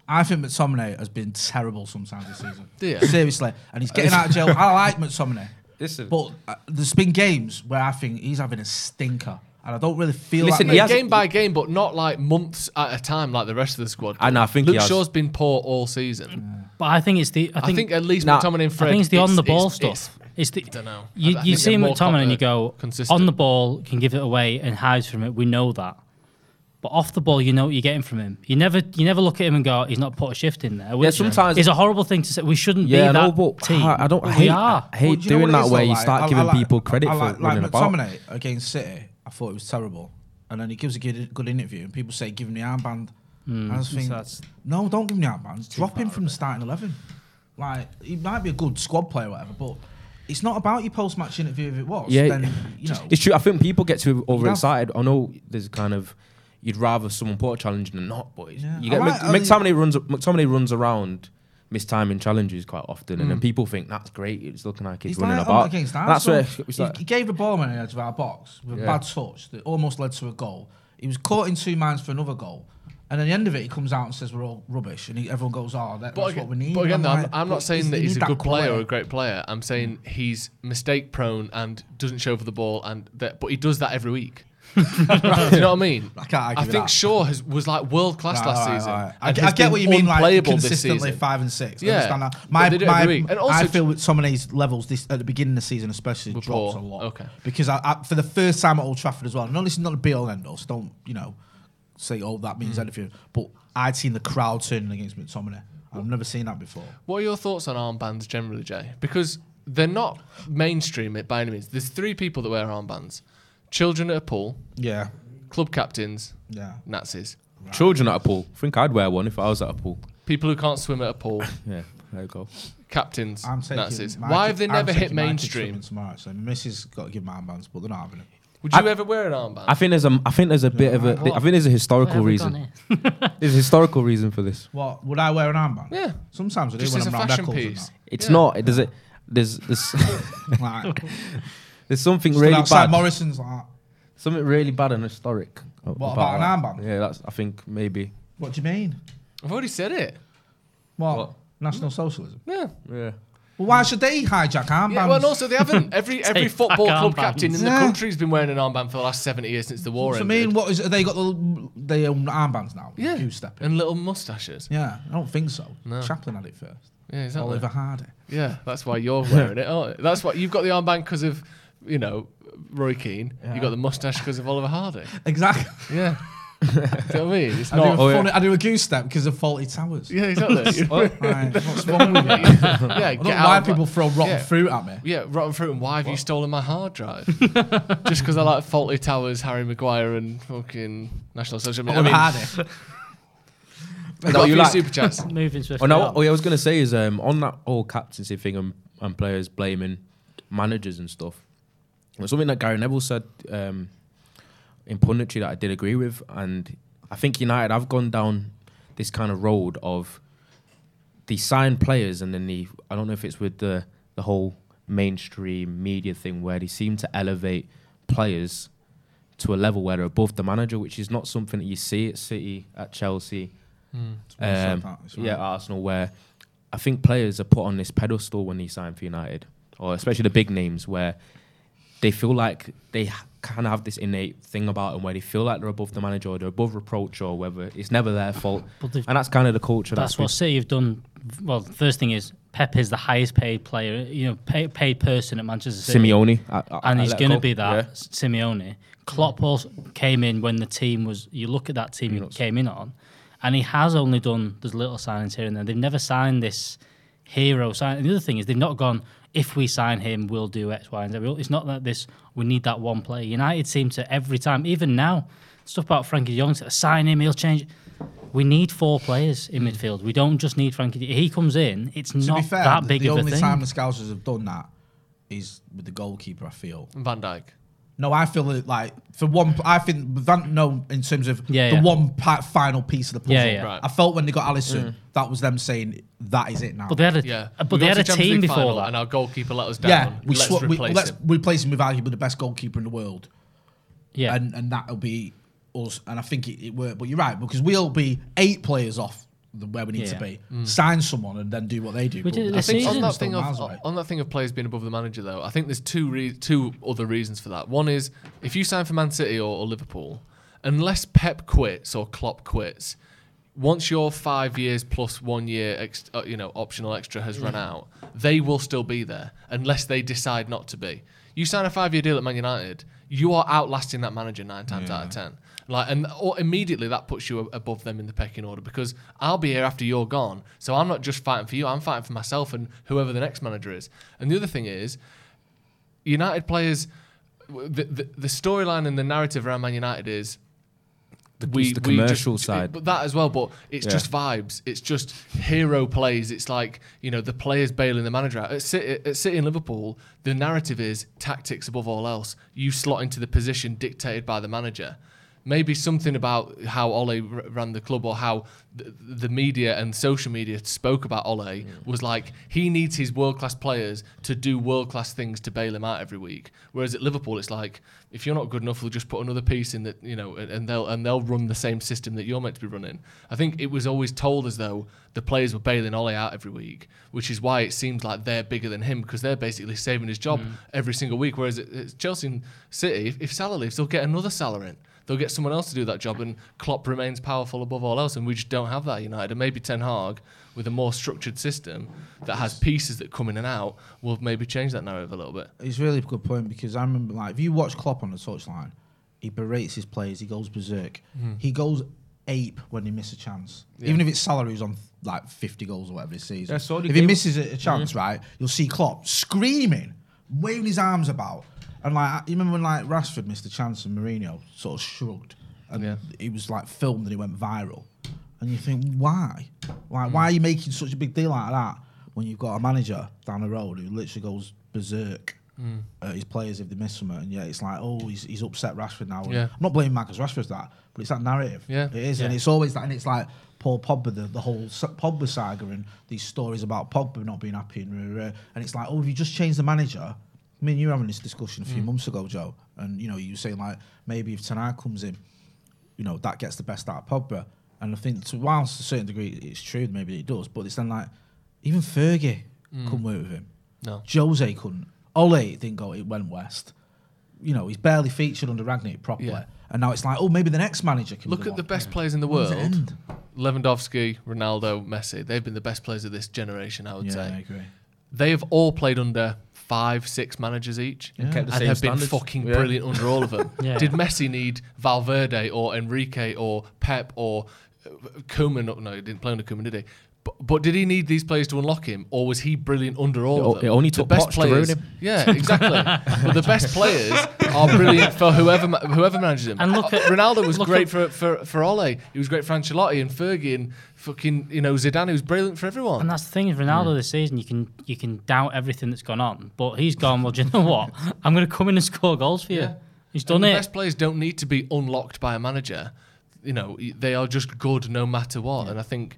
[SPEAKER 3] I think McTominay has been terrible sometimes this season.
[SPEAKER 2] Do you?
[SPEAKER 3] Seriously, and he's getting out of jail. I like McTominay,
[SPEAKER 4] Listen,
[SPEAKER 3] but uh, there's been games where I think he's having a stinker, and I don't really feel.
[SPEAKER 4] Listen,
[SPEAKER 3] like
[SPEAKER 4] he
[SPEAKER 2] game by game, but not like months at a time like the rest of the squad.
[SPEAKER 4] I know, I think
[SPEAKER 2] Luke
[SPEAKER 4] he has.
[SPEAKER 2] Shaw's been poor all season.
[SPEAKER 5] But I think it's the. I
[SPEAKER 2] I
[SPEAKER 5] think,
[SPEAKER 2] think, at least
[SPEAKER 4] Nah,
[SPEAKER 2] McTominay and Fred.
[SPEAKER 5] I think it's the on the ball
[SPEAKER 2] it's-
[SPEAKER 5] stuff.
[SPEAKER 2] it's-
[SPEAKER 5] It's the.
[SPEAKER 2] dunno.
[SPEAKER 5] You,
[SPEAKER 2] I- I
[SPEAKER 5] you see
[SPEAKER 2] they're
[SPEAKER 5] McTominay and you go
[SPEAKER 2] consistent.
[SPEAKER 5] on the ball can give it away and hides from it. We know that. But off the ball, you know what you're getting from him. You never, you never look at him and go, "He's not put a shift in there." which
[SPEAKER 4] sometimes-
[SPEAKER 5] it's a horrible thing to say. We shouldn't
[SPEAKER 4] yeah,
[SPEAKER 5] be
[SPEAKER 4] no,
[SPEAKER 5] that
[SPEAKER 4] but
[SPEAKER 5] team.
[SPEAKER 4] I, I don't. I
[SPEAKER 5] we
[SPEAKER 4] hate,
[SPEAKER 5] are.
[SPEAKER 4] I hate
[SPEAKER 3] Well, do
[SPEAKER 4] doing
[SPEAKER 3] that where
[SPEAKER 4] that
[SPEAKER 3] is,
[SPEAKER 4] You
[SPEAKER 3] Like,
[SPEAKER 4] start
[SPEAKER 3] I- I
[SPEAKER 4] giving
[SPEAKER 3] like-
[SPEAKER 4] people credit
[SPEAKER 3] I
[SPEAKER 4] for
[SPEAKER 3] like,
[SPEAKER 4] running
[SPEAKER 3] like
[SPEAKER 4] about.
[SPEAKER 3] McTominay against City. I thought it was terrible, and then he gives a good, good interview, and people say give him the armband. Hmm. and I just think,
[SPEAKER 5] that's-
[SPEAKER 3] no, don't give him the armband. Drop him from the starting eleven. Like he might be a good squad player, or whatever, but it's not about your post-match interview. If it was,
[SPEAKER 4] Yeah,
[SPEAKER 3] then you know.
[SPEAKER 4] It's true. I think people get too overexcited. I know there's kind of, you'd rather someone put a challenge in than not. But it's-
[SPEAKER 3] Yeah.
[SPEAKER 4] you get
[SPEAKER 3] I
[SPEAKER 4] Mc-
[SPEAKER 3] like- I
[SPEAKER 4] McTominay runs McTominay runs around mistiming challenges quite often, and then
[SPEAKER 3] Mm.
[SPEAKER 4] people think that's great. It's looking like he's,
[SPEAKER 3] He's
[SPEAKER 4] running
[SPEAKER 3] like
[SPEAKER 4] about.
[SPEAKER 3] up against
[SPEAKER 4] That's where
[SPEAKER 3] Arsenal.
[SPEAKER 4] it's
[SPEAKER 3] he,
[SPEAKER 4] like,
[SPEAKER 3] he gave a ball on the edge of our box with
[SPEAKER 4] Yeah.
[SPEAKER 3] a bad touch that almost led to a goal. He was caught in two minds for another goal. And at the end of it, he comes out and says we're all rubbish, and he, everyone goes, "Oh, that, that's
[SPEAKER 2] again,
[SPEAKER 3] what we need."
[SPEAKER 2] but again, though, I'm,
[SPEAKER 3] like,
[SPEAKER 2] I'm
[SPEAKER 3] but
[SPEAKER 2] not saying that he's a
[SPEAKER 3] need
[SPEAKER 2] good player or a great player. I'm saying he's mistake prone and doesn't show for the ball, and that, but he does that every week. Do you know what I mean?
[SPEAKER 3] I can't argue
[SPEAKER 2] I think
[SPEAKER 3] that.
[SPEAKER 2] Shaw has, was like world class
[SPEAKER 3] Right,
[SPEAKER 2] last
[SPEAKER 3] right,
[SPEAKER 2] season.
[SPEAKER 3] right. I, I get what you mean, like consistently five and six. I
[SPEAKER 2] Yeah,
[SPEAKER 3] understand that. My, my.
[SPEAKER 2] And also
[SPEAKER 3] I feel with some of these levels this at the beginning of the season, especially, drops
[SPEAKER 2] poor.
[SPEAKER 3] a lot.
[SPEAKER 2] Okay.
[SPEAKER 3] Because I, I, for the first time at Old Trafford as well. No, this is not a be all end all. So don't you know say oh that means hmm. anything. But I'd seen the crowd turning against McTominay. I've never seen that before.
[SPEAKER 2] What are your thoughts on armbands generally, Jay? Because they're not mainstream by any means. There's three people that wear armbands: children at a pool,
[SPEAKER 3] Yeah.
[SPEAKER 2] club captains,
[SPEAKER 3] Yeah.
[SPEAKER 2] Nazis,
[SPEAKER 4] children at a pool. I think I'd wear one if I was at a pool.
[SPEAKER 2] people who can't swim at a pool,
[SPEAKER 4] Yeah, there you go.
[SPEAKER 2] captains,
[SPEAKER 3] I'm taking
[SPEAKER 2] Nazis.
[SPEAKER 3] my
[SPEAKER 2] Why
[SPEAKER 3] kid-
[SPEAKER 2] have they
[SPEAKER 3] I'm
[SPEAKER 2] never hit
[SPEAKER 3] taking my kid
[SPEAKER 2] mainstream?
[SPEAKER 3] Tomorrow, so Mrs. got to give my armbands, but they're not having it.
[SPEAKER 2] Would you
[SPEAKER 4] I-
[SPEAKER 2] ever wear an armband?
[SPEAKER 4] I think there's a I think there's a bit of a I think there's a historical
[SPEAKER 5] Where have we
[SPEAKER 4] reason.
[SPEAKER 5] here?
[SPEAKER 4] There's a historical reason for this.
[SPEAKER 3] What would I wear an armband?
[SPEAKER 2] yeah,
[SPEAKER 3] Sometimes I do
[SPEAKER 2] just
[SPEAKER 3] when
[SPEAKER 2] as a
[SPEAKER 3] I'm round
[SPEAKER 2] fashion
[SPEAKER 3] Eccles and
[SPEAKER 2] piece.
[SPEAKER 4] It's
[SPEAKER 2] Yeah.
[SPEAKER 4] not. There's a there's there's,
[SPEAKER 3] that. Like,
[SPEAKER 4] there's something
[SPEAKER 3] stood
[SPEAKER 4] really
[SPEAKER 3] outside
[SPEAKER 4] bad.
[SPEAKER 3] Morrison's like,
[SPEAKER 4] Something really bad and historic.
[SPEAKER 3] What, about an
[SPEAKER 4] that.
[SPEAKER 3] armband?
[SPEAKER 4] Yeah, that's. I think maybe.
[SPEAKER 3] what do you mean?
[SPEAKER 2] I've already said it.
[SPEAKER 3] What?
[SPEAKER 4] What?
[SPEAKER 3] National Socialism?
[SPEAKER 2] Yeah.
[SPEAKER 4] Yeah.
[SPEAKER 3] Well, why should they hijack armbands?
[SPEAKER 2] Yeah, well, and also they haven't. Every every
[SPEAKER 5] Take
[SPEAKER 2] football
[SPEAKER 5] back
[SPEAKER 2] club
[SPEAKER 5] armbands.
[SPEAKER 2] captain in the country's been wearing an armband for the last seventy years since the war
[SPEAKER 3] So I
[SPEAKER 2] ended.
[SPEAKER 3] mean, what is? Have they got the they own armbands now?
[SPEAKER 2] yeah,
[SPEAKER 3] Goose stepping.
[SPEAKER 2] and little mustaches.
[SPEAKER 3] Yeah, I don't think so.
[SPEAKER 2] No.
[SPEAKER 3] Chaplin had it first.
[SPEAKER 2] Yeah, exactly.
[SPEAKER 3] Oliver Hardy.
[SPEAKER 2] Yeah, that's why you're wearing it. aren't Oh, that's why you've got the armband because of, you know, Roy Keane. You got the mustache because of Oliver Hardy.
[SPEAKER 3] Exactly.
[SPEAKER 2] Yeah. Do you know what I mean? It's
[SPEAKER 3] I do,
[SPEAKER 2] not.
[SPEAKER 3] a
[SPEAKER 4] oh, yeah.
[SPEAKER 3] I do a goose step because of Fawlty Towers.
[SPEAKER 2] Yeah, exactly.
[SPEAKER 3] Right, what's wrong with me?
[SPEAKER 2] Yeah, get out
[SPEAKER 3] why
[SPEAKER 2] my-
[SPEAKER 3] people throw rotten
[SPEAKER 2] yeah.
[SPEAKER 3] fruit at me.
[SPEAKER 2] Yeah, rotten fruit. And why have you stolen my hard drive? Just because I like Fawlty Towers, Harry Maguire, and fucking National Social Media. I
[SPEAKER 3] Oliver
[SPEAKER 2] mean,
[SPEAKER 3] Hardy.
[SPEAKER 2] I
[SPEAKER 4] No,
[SPEAKER 2] got a
[SPEAKER 4] you
[SPEAKER 2] few
[SPEAKER 4] like-
[SPEAKER 2] super chats.
[SPEAKER 5] Moving swiftly.
[SPEAKER 4] Oh no!
[SPEAKER 5] on.
[SPEAKER 4] Oh, yeah, I was gonna say is um on that whole captaincy thing and, and players blaming managers and stuff. It something that Gary Neville said um, in punditry that I did agree with, and I think United have gone down this kind of road of they sign players and then the I don't know if it's with the the whole mainstream media thing where they seem to elevate players to a level where they're above the manager, which is not something that you see at City, at Chelsea,
[SPEAKER 3] well
[SPEAKER 4] um,
[SPEAKER 3] said, that,
[SPEAKER 4] yeah,
[SPEAKER 3] right.
[SPEAKER 4] Arsenal, where I think players are put on this pedestal when they sign for United, or especially the big names, where they feel like they kind of have this innate thing about them where they feel like they're above the manager or they're above reproach or whether it's never their fault. And that's kind of the culture.
[SPEAKER 5] That's
[SPEAKER 4] that's
[SPEAKER 5] what City have done. Well, the first thing is Pep is the highest paid player, you know, pay, paid person at Manchester City.
[SPEAKER 4] Simeone. I, I-
[SPEAKER 5] and
[SPEAKER 4] I
[SPEAKER 5] he's going to be that
[SPEAKER 4] Yeah.
[SPEAKER 5] Simeone. Klopp also came in when the team was. You look at that team he came in on, and he has only done there's little signings here and there. They've never signed this hero sign. And the other thing is they've not gone. If we sign him, we'll do X, Y, and Z. It's not that this. We need that one player. United seem to every time, even now, stuff about Frankie Young. Sign him, he'll change. We need four players in hmm. midfield. We don't just need Frankie. He comes in. It's
[SPEAKER 3] To
[SPEAKER 5] not
[SPEAKER 3] be fair,
[SPEAKER 5] that big
[SPEAKER 3] the
[SPEAKER 5] of a thing.
[SPEAKER 3] The only time the Scousers have done that is with the goalkeeper. I feel.
[SPEAKER 2] Van Dijk.
[SPEAKER 3] No, I feel it like for one. I think Van. No, in terms of
[SPEAKER 5] Yeah,
[SPEAKER 3] the
[SPEAKER 5] yeah.
[SPEAKER 3] one pa- final piece of the puzzle.
[SPEAKER 5] Yeah, yeah.
[SPEAKER 2] Right.
[SPEAKER 3] I felt when they got Alisson, mm. that was them saying that is it now.
[SPEAKER 5] But they had a,
[SPEAKER 2] Yeah.
[SPEAKER 5] Uh, but
[SPEAKER 2] We
[SPEAKER 5] they
[SPEAKER 2] got
[SPEAKER 5] had a
[SPEAKER 2] Champions
[SPEAKER 5] team
[SPEAKER 2] League
[SPEAKER 5] before
[SPEAKER 2] final
[SPEAKER 5] that.
[SPEAKER 2] And our goalkeeper let us down.
[SPEAKER 3] yeah, we,
[SPEAKER 2] let's
[SPEAKER 3] swa- we
[SPEAKER 2] replace
[SPEAKER 3] let's
[SPEAKER 2] him.
[SPEAKER 3] replace him with arguably the best goalkeeper in the world.
[SPEAKER 5] Yeah,
[SPEAKER 3] and and that'll be us. And I think it, it worked. But you're right because we'll be eight players off the, where we need to
[SPEAKER 5] Yeah.
[SPEAKER 3] be. Sign someone and then do what they do. But
[SPEAKER 5] did
[SPEAKER 3] I think
[SPEAKER 2] think on that thing of
[SPEAKER 3] away.
[SPEAKER 2] on that thing of players being above the manager, though, I think there's two re- two other reasons for that. One is if you sign for Man City or, or Liverpool, unless Pep quits or Klopp quits, once your five years plus one year, ex- uh, you know, optional extra has run out, they will still be there unless they decide not to be. You sign a five year deal at Man United, you are outlasting that manager nine times out of ten. Like, and or immediately that puts you above them in the pecking order because I'll be here after you're gone. So I'm not just fighting for you; I'm fighting for myself and whoever the next manager is. And the other thing is, United players, the the, the storyline and the narrative around Man United is
[SPEAKER 4] The, it's the commercial side.
[SPEAKER 2] but that as well. But it's
[SPEAKER 4] Yeah.
[SPEAKER 2] just vibes. It's just hero plays. It's like you know the players bailing the manager out. At City, at City and Liverpool, the narrative is tactics above all else. You slot into the position dictated by the manager. Maybe something about how Ole r- ran the club or how the, the media and social media spoke about Ole mm. was like he needs his world class players to do world class things to bail him out every week. Whereas at Liverpool, it's like if you're not good enough, we'll just put another piece in that you know, and, and they'll and they'll run the same system that you're meant to be running. I think it was always told as though the players were bailing Ole out every week, which is why it seems like they're bigger than him because they're basically saving his job mm. every single week. Whereas at, it's Chelsea and City, if, if Salah leaves, they'll get another Salah in. They'll get someone else to do that job, and Klopp remains powerful above all else. And we just don't have that at United. And maybe Ten Hag, with a more structured system that has pieces that come in and out, will maybe change that narrative a little bit.
[SPEAKER 3] It's really a good point because I remember, like, if you watch Klopp on the touchline, he berates his players. He goes berserk. Mm. He goes ape when he misses a chance, even if it's Salah who's on like 50 goals or whatever this season.
[SPEAKER 4] Yeah, so
[SPEAKER 3] if he misses a, a chance, right, you'll see Klopp screaming, waving his arms about, and like you remember when like Rashford missed a chance and Mourinho sort of shrugged, and
[SPEAKER 2] Yeah.
[SPEAKER 3] he was like filmed and he went viral, and you think why, like why are you making such a big deal out of that when you've got a manager down the road who literally goes berserk mm. at his players if they miss something, and yeah, it's like oh he's, he's upset Rashford now.
[SPEAKER 2] Yeah.
[SPEAKER 3] I'm not blaming Marcus Rashford for that, but it's that narrative.
[SPEAKER 2] Yeah.
[SPEAKER 3] it is, and it's always that, and it's like. Paul Pogba, the, the whole Pogba saga, and these stories about Pogba not being happy, and, and it's like, oh, if you just change the manager, I mean, you were having this discussion a few mm. months ago, Joe, and you know, you were saying like maybe if Ten Hag comes in, you know, that gets the best out of Pogba. And I think to whilst to a certain degree it's true, maybe it does, but it's then like even Fergie mm. couldn't work with him.
[SPEAKER 2] No.
[SPEAKER 3] Jose couldn't. Ole didn't go, it went west. You know, he's barely featured under Rangnick properly.
[SPEAKER 2] Yeah.
[SPEAKER 3] And now it's like, oh, maybe the next manager can
[SPEAKER 2] Look
[SPEAKER 3] go
[SPEAKER 2] at the
[SPEAKER 3] on.
[SPEAKER 2] best players in the world.
[SPEAKER 3] it end?
[SPEAKER 2] Lewandowski, Ronaldo, Messi. They've been the best players of this generation, I would
[SPEAKER 3] Yeah,
[SPEAKER 2] say.
[SPEAKER 3] I agree.
[SPEAKER 2] They have all played under five, six managers each,
[SPEAKER 3] And
[SPEAKER 4] kept the
[SPEAKER 2] and
[SPEAKER 4] same
[SPEAKER 2] have been fucking
[SPEAKER 4] Yeah.
[SPEAKER 2] brilliant under all of them.
[SPEAKER 5] Yeah.
[SPEAKER 2] Did Messi need Valverde or Enrique or Pep or uh, Koeman? No, he didn't play under Koeman, did he? But, but did he need these players to unlock him, or was he brilliant under all
[SPEAKER 4] It
[SPEAKER 2] of them?
[SPEAKER 4] it only
[SPEAKER 2] The best
[SPEAKER 4] Poch to ruin
[SPEAKER 2] players,
[SPEAKER 4] him.
[SPEAKER 2] Yeah, exactly. but the best players are brilliant for whoever whoever manages them.
[SPEAKER 5] And look at-
[SPEAKER 2] Ronaldo was
[SPEAKER 5] look
[SPEAKER 2] great
[SPEAKER 5] at-
[SPEAKER 2] for, for for Ole. He was great for Ancelotti and Fergie and fucking you know Zidane. He was brilliant for everyone.
[SPEAKER 5] And that's the thing with Ronaldo this season. You can you can doubt everything that's gone on, but he's gone. Well, do you know what? I'm going to come in and score goals for you.
[SPEAKER 2] Yeah.
[SPEAKER 5] He's
[SPEAKER 2] And
[SPEAKER 5] done
[SPEAKER 2] the best players don't need to be unlocked by a manager. You know, they are just good no matter what. And I think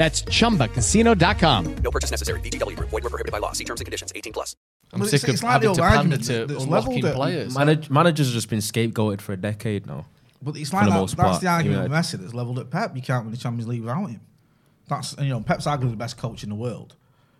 [SPEAKER 6] That's chumbacasino.com.
[SPEAKER 7] No purchase necessary. VGW Group. Void were prohibited by law. See terms and conditions. 18 plus.
[SPEAKER 2] I'm
[SPEAKER 3] Well,
[SPEAKER 2] sick
[SPEAKER 3] it's-
[SPEAKER 2] of
[SPEAKER 3] it's
[SPEAKER 2] having
[SPEAKER 3] the
[SPEAKER 2] to
[SPEAKER 3] old
[SPEAKER 2] pander
[SPEAKER 3] argument
[SPEAKER 2] to
[SPEAKER 3] that-
[SPEAKER 2] unlocking players.
[SPEAKER 4] Manage, managers have just been scapegoated for a decade now.
[SPEAKER 3] But it's like
[SPEAKER 4] the
[SPEAKER 3] that, that's
[SPEAKER 4] part,
[SPEAKER 3] the argument
[SPEAKER 4] yeah.
[SPEAKER 3] with Messi that's levelled at Pep. You can't win the Champions League without him. That's you know Pep's arguably the best coach in the world.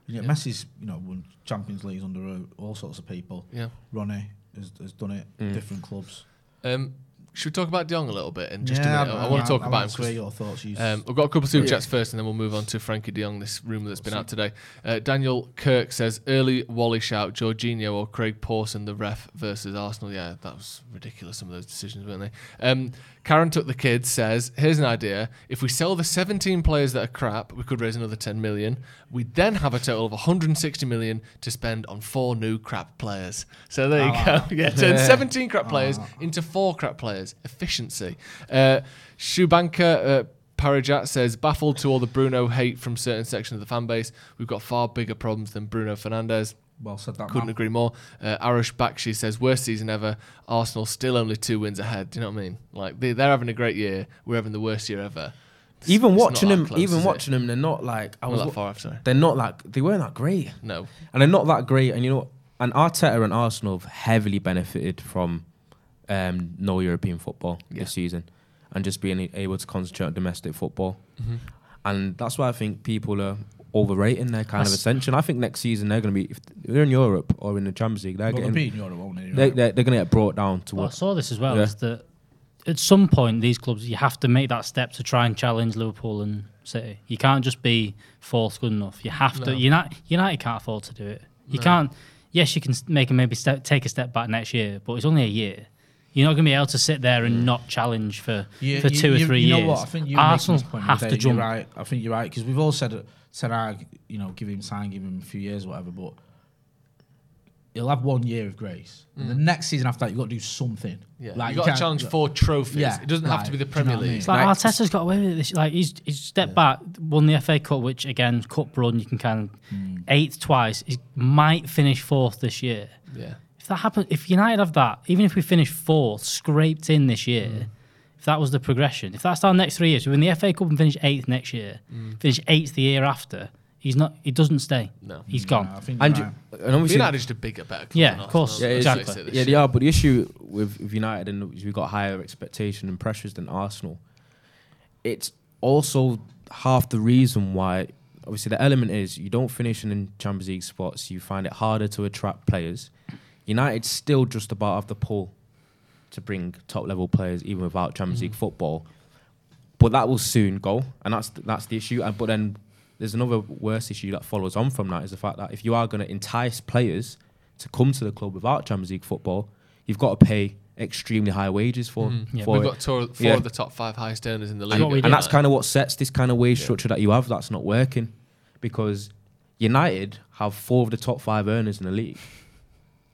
[SPEAKER 3] And yet Messi's you know won Champions Leagues under uh, all sorts of people.
[SPEAKER 2] Yeah.
[SPEAKER 3] Ronnie has, has done it.
[SPEAKER 4] Mm.
[SPEAKER 3] Different clubs.
[SPEAKER 2] Um, should we talk about De Jong a little bit? And just
[SPEAKER 3] yeah,
[SPEAKER 2] a minute, I, want to talk
[SPEAKER 3] I
[SPEAKER 2] about him.
[SPEAKER 3] to
[SPEAKER 2] 'cause
[SPEAKER 3] hear your thoughts. You
[SPEAKER 2] Um, we've got a couple of super chats first, and then we'll move on to Frenkie De Jong. This rumor that's been out today. Uh, Daniel Kirk says early Wally shout Jorginho or Craig Pawson the ref versus Arsenal. Yeah, that was ridiculous. Some of those decisions, weren't they? Um, Karen took the kids says here's an idea. If we sell the 17 players that are crap, we could raise another 10 million. We'd then have a total of 160 million to spend on four new crap players. So there you go. Yeah, turn 17 crap players into four crap players. Efficiency. Uh, Shubanka. Uh, Parajat says, baffled to all the Bruno hate from certain sections of the fan base. We've got far bigger problems than Bruno Fernandes.
[SPEAKER 3] Well said that.
[SPEAKER 2] Couldn't
[SPEAKER 3] man.
[SPEAKER 2] agree more. Uh, Arush Bakshi says, worst season ever. Arsenal still only two wins ahead. Do you know what I mean? Like, they, they're having a great year. We're having the worst year ever. It's-
[SPEAKER 4] Even
[SPEAKER 2] it's
[SPEAKER 4] watching them,
[SPEAKER 2] close,
[SPEAKER 4] even
[SPEAKER 2] it?
[SPEAKER 4] watching them, they're not like I
[SPEAKER 2] Not
[SPEAKER 4] was.
[SPEAKER 2] that far off, sorry.
[SPEAKER 4] They're not like they weren't that great,
[SPEAKER 2] No.
[SPEAKER 4] and they're not that great. And you know, and Arteta and Arsenal have heavily benefited from um, no European football
[SPEAKER 2] Yeah.
[SPEAKER 4] this season, and just being able to concentrate on domestic football.
[SPEAKER 2] Mm-hmm.
[SPEAKER 4] And that's why I think people are overrating their kind of ascension. I think next season they're going to be if they're in Europe or in the Champions League, they're
[SPEAKER 3] Well, they'll
[SPEAKER 4] getting
[SPEAKER 3] be in Europe, won't they?
[SPEAKER 4] they, they're, they're going to get brought down to
[SPEAKER 5] Well, I saw this as well.
[SPEAKER 4] Yeah.
[SPEAKER 5] Is that at some point these clubs you have to make that step to try and challenge Liverpool and City. You can't just be fourth good enough. You have to.
[SPEAKER 2] No.
[SPEAKER 5] United, United can't afford to do it. You can't. Yes, you can make a maybe step, take a step back next year, but it's only a year. You're not going to be able to sit there and mm. not challenge for
[SPEAKER 3] You-
[SPEAKER 5] for two
[SPEAKER 3] you-
[SPEAKER 5] or three
[SPEAKER 3] you
[SPEAKER 5] years.
[SPEAKER 3] know what? I think you
[SPEAKER 5] Arsenal
[SPEAKER 3] making this point
[SPEAKER 5] have
[SPEAKER 3] today,
[SPEAKER 5] to
[SPEAKER 3] you're right. I think you're right because we've all said said ah, you know, give him time, give him a few years, whatever. But he'll have one year of grace. And the next season after that, you've got to do something.
[SPEAKER 2] Yeah,
[SPEAKER 3] Like,
[SPEAKER 2] you
[SPEAKER 3] you
[SPEAKER 2] got to challenge for trophies.
[SPEAKER 3] Yeah,
[SPEAKER 2] it doesn't have to be the
[SPEAKER 3] like, do you know
[SPEAKER 2] Premier
[SPEAKER 3] I mean?
[SPEAKER 2] League.
[SPEAKER 5] It's like
[SPEAKER 3] Like-
[SPEAKER 5] Arteta's got away with this. Like he's he's stepped back, won the FA Cup, which again cup run you can kind of
[SPEAKER 3] Hmm.
[SPEAKER 5] eighth twice. He might finish fourth this year.
[SPEAKER 2] Yeah.
[SPEAKER 5] If that happens, if United have that, even if we finish fourth, scraped in this year,
[SPEAKER 3] Hmm.
[SPEAKER 5] If that was the progression, if that's our next three years, we win the FA Cup and finish eighth next year, mm. finish eighth the year after, he's not. He doesn't stay.
[SPEAKER 2] No.
[SPEAKER 5] he's mm. gone.
[SPEAKER 3] I think
[SPEAKER 4] And,
[SPEAKER 3] you're
[SPEAKER 4] you,
[SPEAKER 3] right.
[SPEAKER 4] and obviously,
[SPEAKER 2] United just a bigger, better club.
[SPEAKER 5] Yeah,
[SPEAKER 2] than
[SPEAKER 5] of course.
[SPEAKER 4] Yeah, exactly.
[SPEAKER 2] face it, this
[SPEAKER 4] yeah, they are. But the issue with, with United and is we've got higher expectation and pressures than Arsenal. It's also half the reason why. Obviously, the element is you don't finish in Champions League spots. You find it harder to attract players. United still just about have the pull to bring top level players, even without Champions League mm. football. But that will soon go, and that's that's the issue. And but then there's another worse issue that follows on from that is the fact that if you are going to entice players to come to the club without Champions League football, you've got to pay extremely high wages for. Mm-hmm.
[SPEAKER 5] Yeah.
[SPEAKER 4] for
[SPEAKER 2] We've
[SPEAKER 4] it.
[SPEAKER 2] got two, four
[SPEAKER 4] Yeah.
[SPEAKER 2] of the top five highest earners in the league.
[SPEAKER 4] and, and
[SPEAKER 5] did.
[SPEAKER 4] that's kind of what sets this kind of wage structure that you have that's not working because United have four of the top five earners in the league.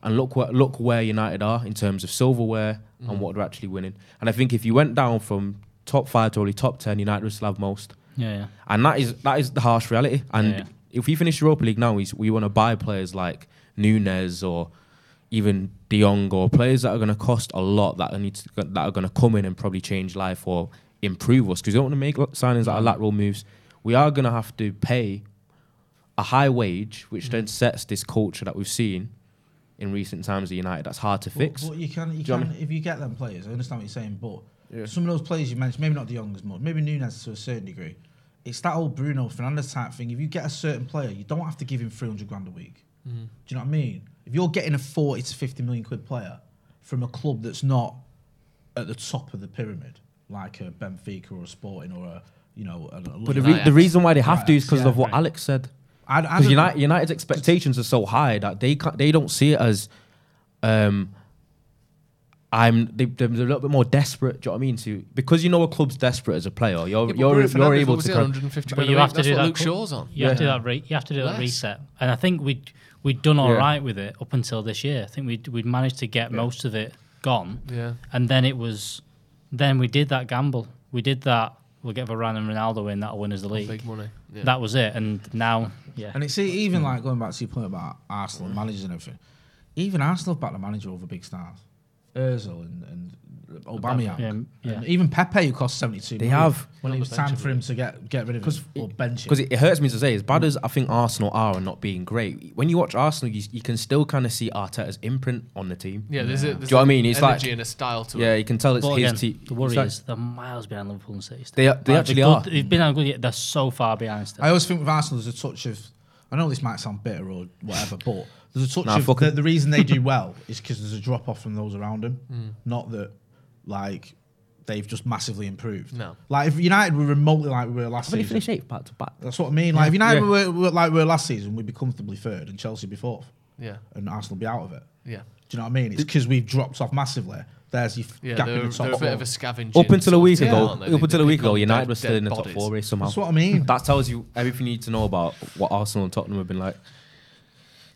[SPEAKER 4] And look where look where United are in terms of silverware
[SPEAKER 5] Mm.
[SPEAKER 4] and what they're actually winning. And I think if you went down from top five to only top ten, United would still have most.
[SPEAKER 5] Yeah, yeah.
[SPEAKER 4] And that is that is the harsh reality. And
[SPEAKER 5] Yeah.
[SPEAKER 4] if we finish Europa League now, we, we want to buy players like Nunez or even De Jong or players that are going to cost a lot that are, need to, that are going to come in and probably change life or improve us because we don't want to make signings that are lateral moves. We are going to have to pay a high wage, which then sets this culture that we've seen in recent times at United. That's hard to fix.
[SPEAKER 3] But, but you can, you
[SPEAKER 4] Do you know
[SPEAKER 3] can
[SPEAKER 4] what I
[SPEAKER 3] if you get them players. I understand what you're saying, but
[SPEAKER 4] Yeah.
[SPEAKER 3] some of those players you mentioned, maybe not De Jong as much, maybe Nunez to a certain degree. It's that old Bruno Fernandes type thing. If you get a certain player, you don't have to give him 300 grand a week.
[SPEAKER 4] Mm-hmm.
[SPEAKER 3] Do you know what I mean? If you're getting a 40 to 50 million quid player from a club that's not at the top of the pyramid, like a Benfica or a Sporting or a, you know, a, a
[SPEAKER 4] But the, re- the reason why they have to is because
[SPEAKER 3] Yeah,
[SPEAKER 4] of what
[SPEAKER 3] right.
[SPEAKER 4] Alex said.
[SPEAKER 3] I, I
[SPEAKER 4] Because United, United's expectations are so high that they can't, they don't see it as um, I'm they, they're a little bit more desperate. Do you know what I mean? To because you know a club's desperate as a player, you're
[SPEAKER 2] Yeah, but
[SPEAKER 4] you're, you're able to.
[SPEAKER 2] it,
[SPEAKER 4] kind-
[SPEAKER 2] 150
[SPEAKER 5] But you have to do that.
[SPEAKER 2] Luke Shaw's on.
[SPEAKER 5] You have to do that. Re- you have to do that
[SPEAKER 2] Less.
[SPEAKER 5] reset, and I think we we'd done all right
[SPEAKER 4] Yeah.
[SPEAKER 5] with it up until this year. I think we would we'd managed to get most of it gone.
[SPEAKER 2] Yeah.
[SPEAKER 5] and then it was, then we did that gamble. We did that. We'll get Varane and Ronaldo in. That'll win us the league.
[SPEAKER 2] Big money. Yeah.
[SPEAKER 5] That was it. And now, yeah,
[SPEAKER 3] And it's even like going back to your point about Arsenal and managers and everything. Even Arsenal have backed the manager over big stars, Özil and, and Aubameyang,
[SPEAKER 5] Yeah, yeah.
[SPEAKER 3] Even Pepe, who cost seventy two.
[SPEAKER 4] They have.
[SPEAKER 3] when it was time for him to get get rid of him or bench him.
[SPEAKER 4] Because it, it hurts me to say, as bad as I think Arsenal are and not being great, when you watch Arsenal, you, you can still kind of see Arteta's imprint on the team.
[SPEAKER 2] Yeah, there's a, there's
[SPEAKER 4] Do you know what I mean? It's
[SPEAKER 2] energy
[SPEAKER 4] like-
[SPEAKER 2] and a style to
[SPEAKER 4] Yeah,
[SPEAKER 2] it.
[SPEAKER 4] you can tell it's
[SPEAKER 5] But
[SPEAKER 4] his team.
[SPEAKER 5] the worry
[SPEAKER 4] It's like-
[SPEAKER 5] is they're miles behind Liverpool and City.
[SPEAKER 4] They are- they
[SPEAKER 5] Like,
[SPEAKER 4] actually
[SPEAKER 5] they're
[SPEAKER 4] are.
[SPEAKER 5] good- They've been on good. yet They're so far behind still.
[SPEAKER 3] I always think with Arsenal, there's a touch of. I know this might sound bitter or whatever, but there's a touch
[SPEAKER 4] Nah,
[SPEAKER 3] of the, the reason they do well is because there's a drop off from those around them.
[SPEAKER 2] Hmm.
[SPEAKER 3] Not that like they've just massively improved.
[SPEAKER 2] No.
[SPEAKER 3] like if United were remotely like we were last
[SPEAKER 4] Haven't he
[SPEAKER 3] season.
[SPEAKER 4] finished eighth back to back?
[SPEAKER 3] That's what I mean. Like if United
[SPEAKER 4] Yeah.
[SPEAKER 3] were, were like we were last season, we'd be comfortably third, and Chelsea be fourth,
[SPEAKER 2] Yeah.
[SPEAKER 3] and Arsenal be out of it.
[SPEAKER 2] Yeah.
[SPEAKER 3] Do you know what I mean? It's because we've dropped off massively. There's your
[SPEAKER 2] Yeah,
[SPEAKER 3] gap in the
[SPEAKER 2] they're
[SPEAKER 3] top
[SPEAKER 2] a bit
[SPEAKER 3] four.
[SPEAKER 2] of a scavenging.
[SPEAKER 4] Up until a week
[SPEAKER 2] team,
[SPEAKER 4] ago,
[SPEAKER 2] aren't
[SPEAKER 4] up
[SPEAKER 2] They-
[SPEAKER 4] until a week ago, United
[SPEAKER 2] dead-
[SPEAKER 4] was still in the top four race somehow.
[SPEAKER 3] That's what I mean.
[SPEAKER 4] That tells you everything you need to know about what Arsenal and Tottenham have been like.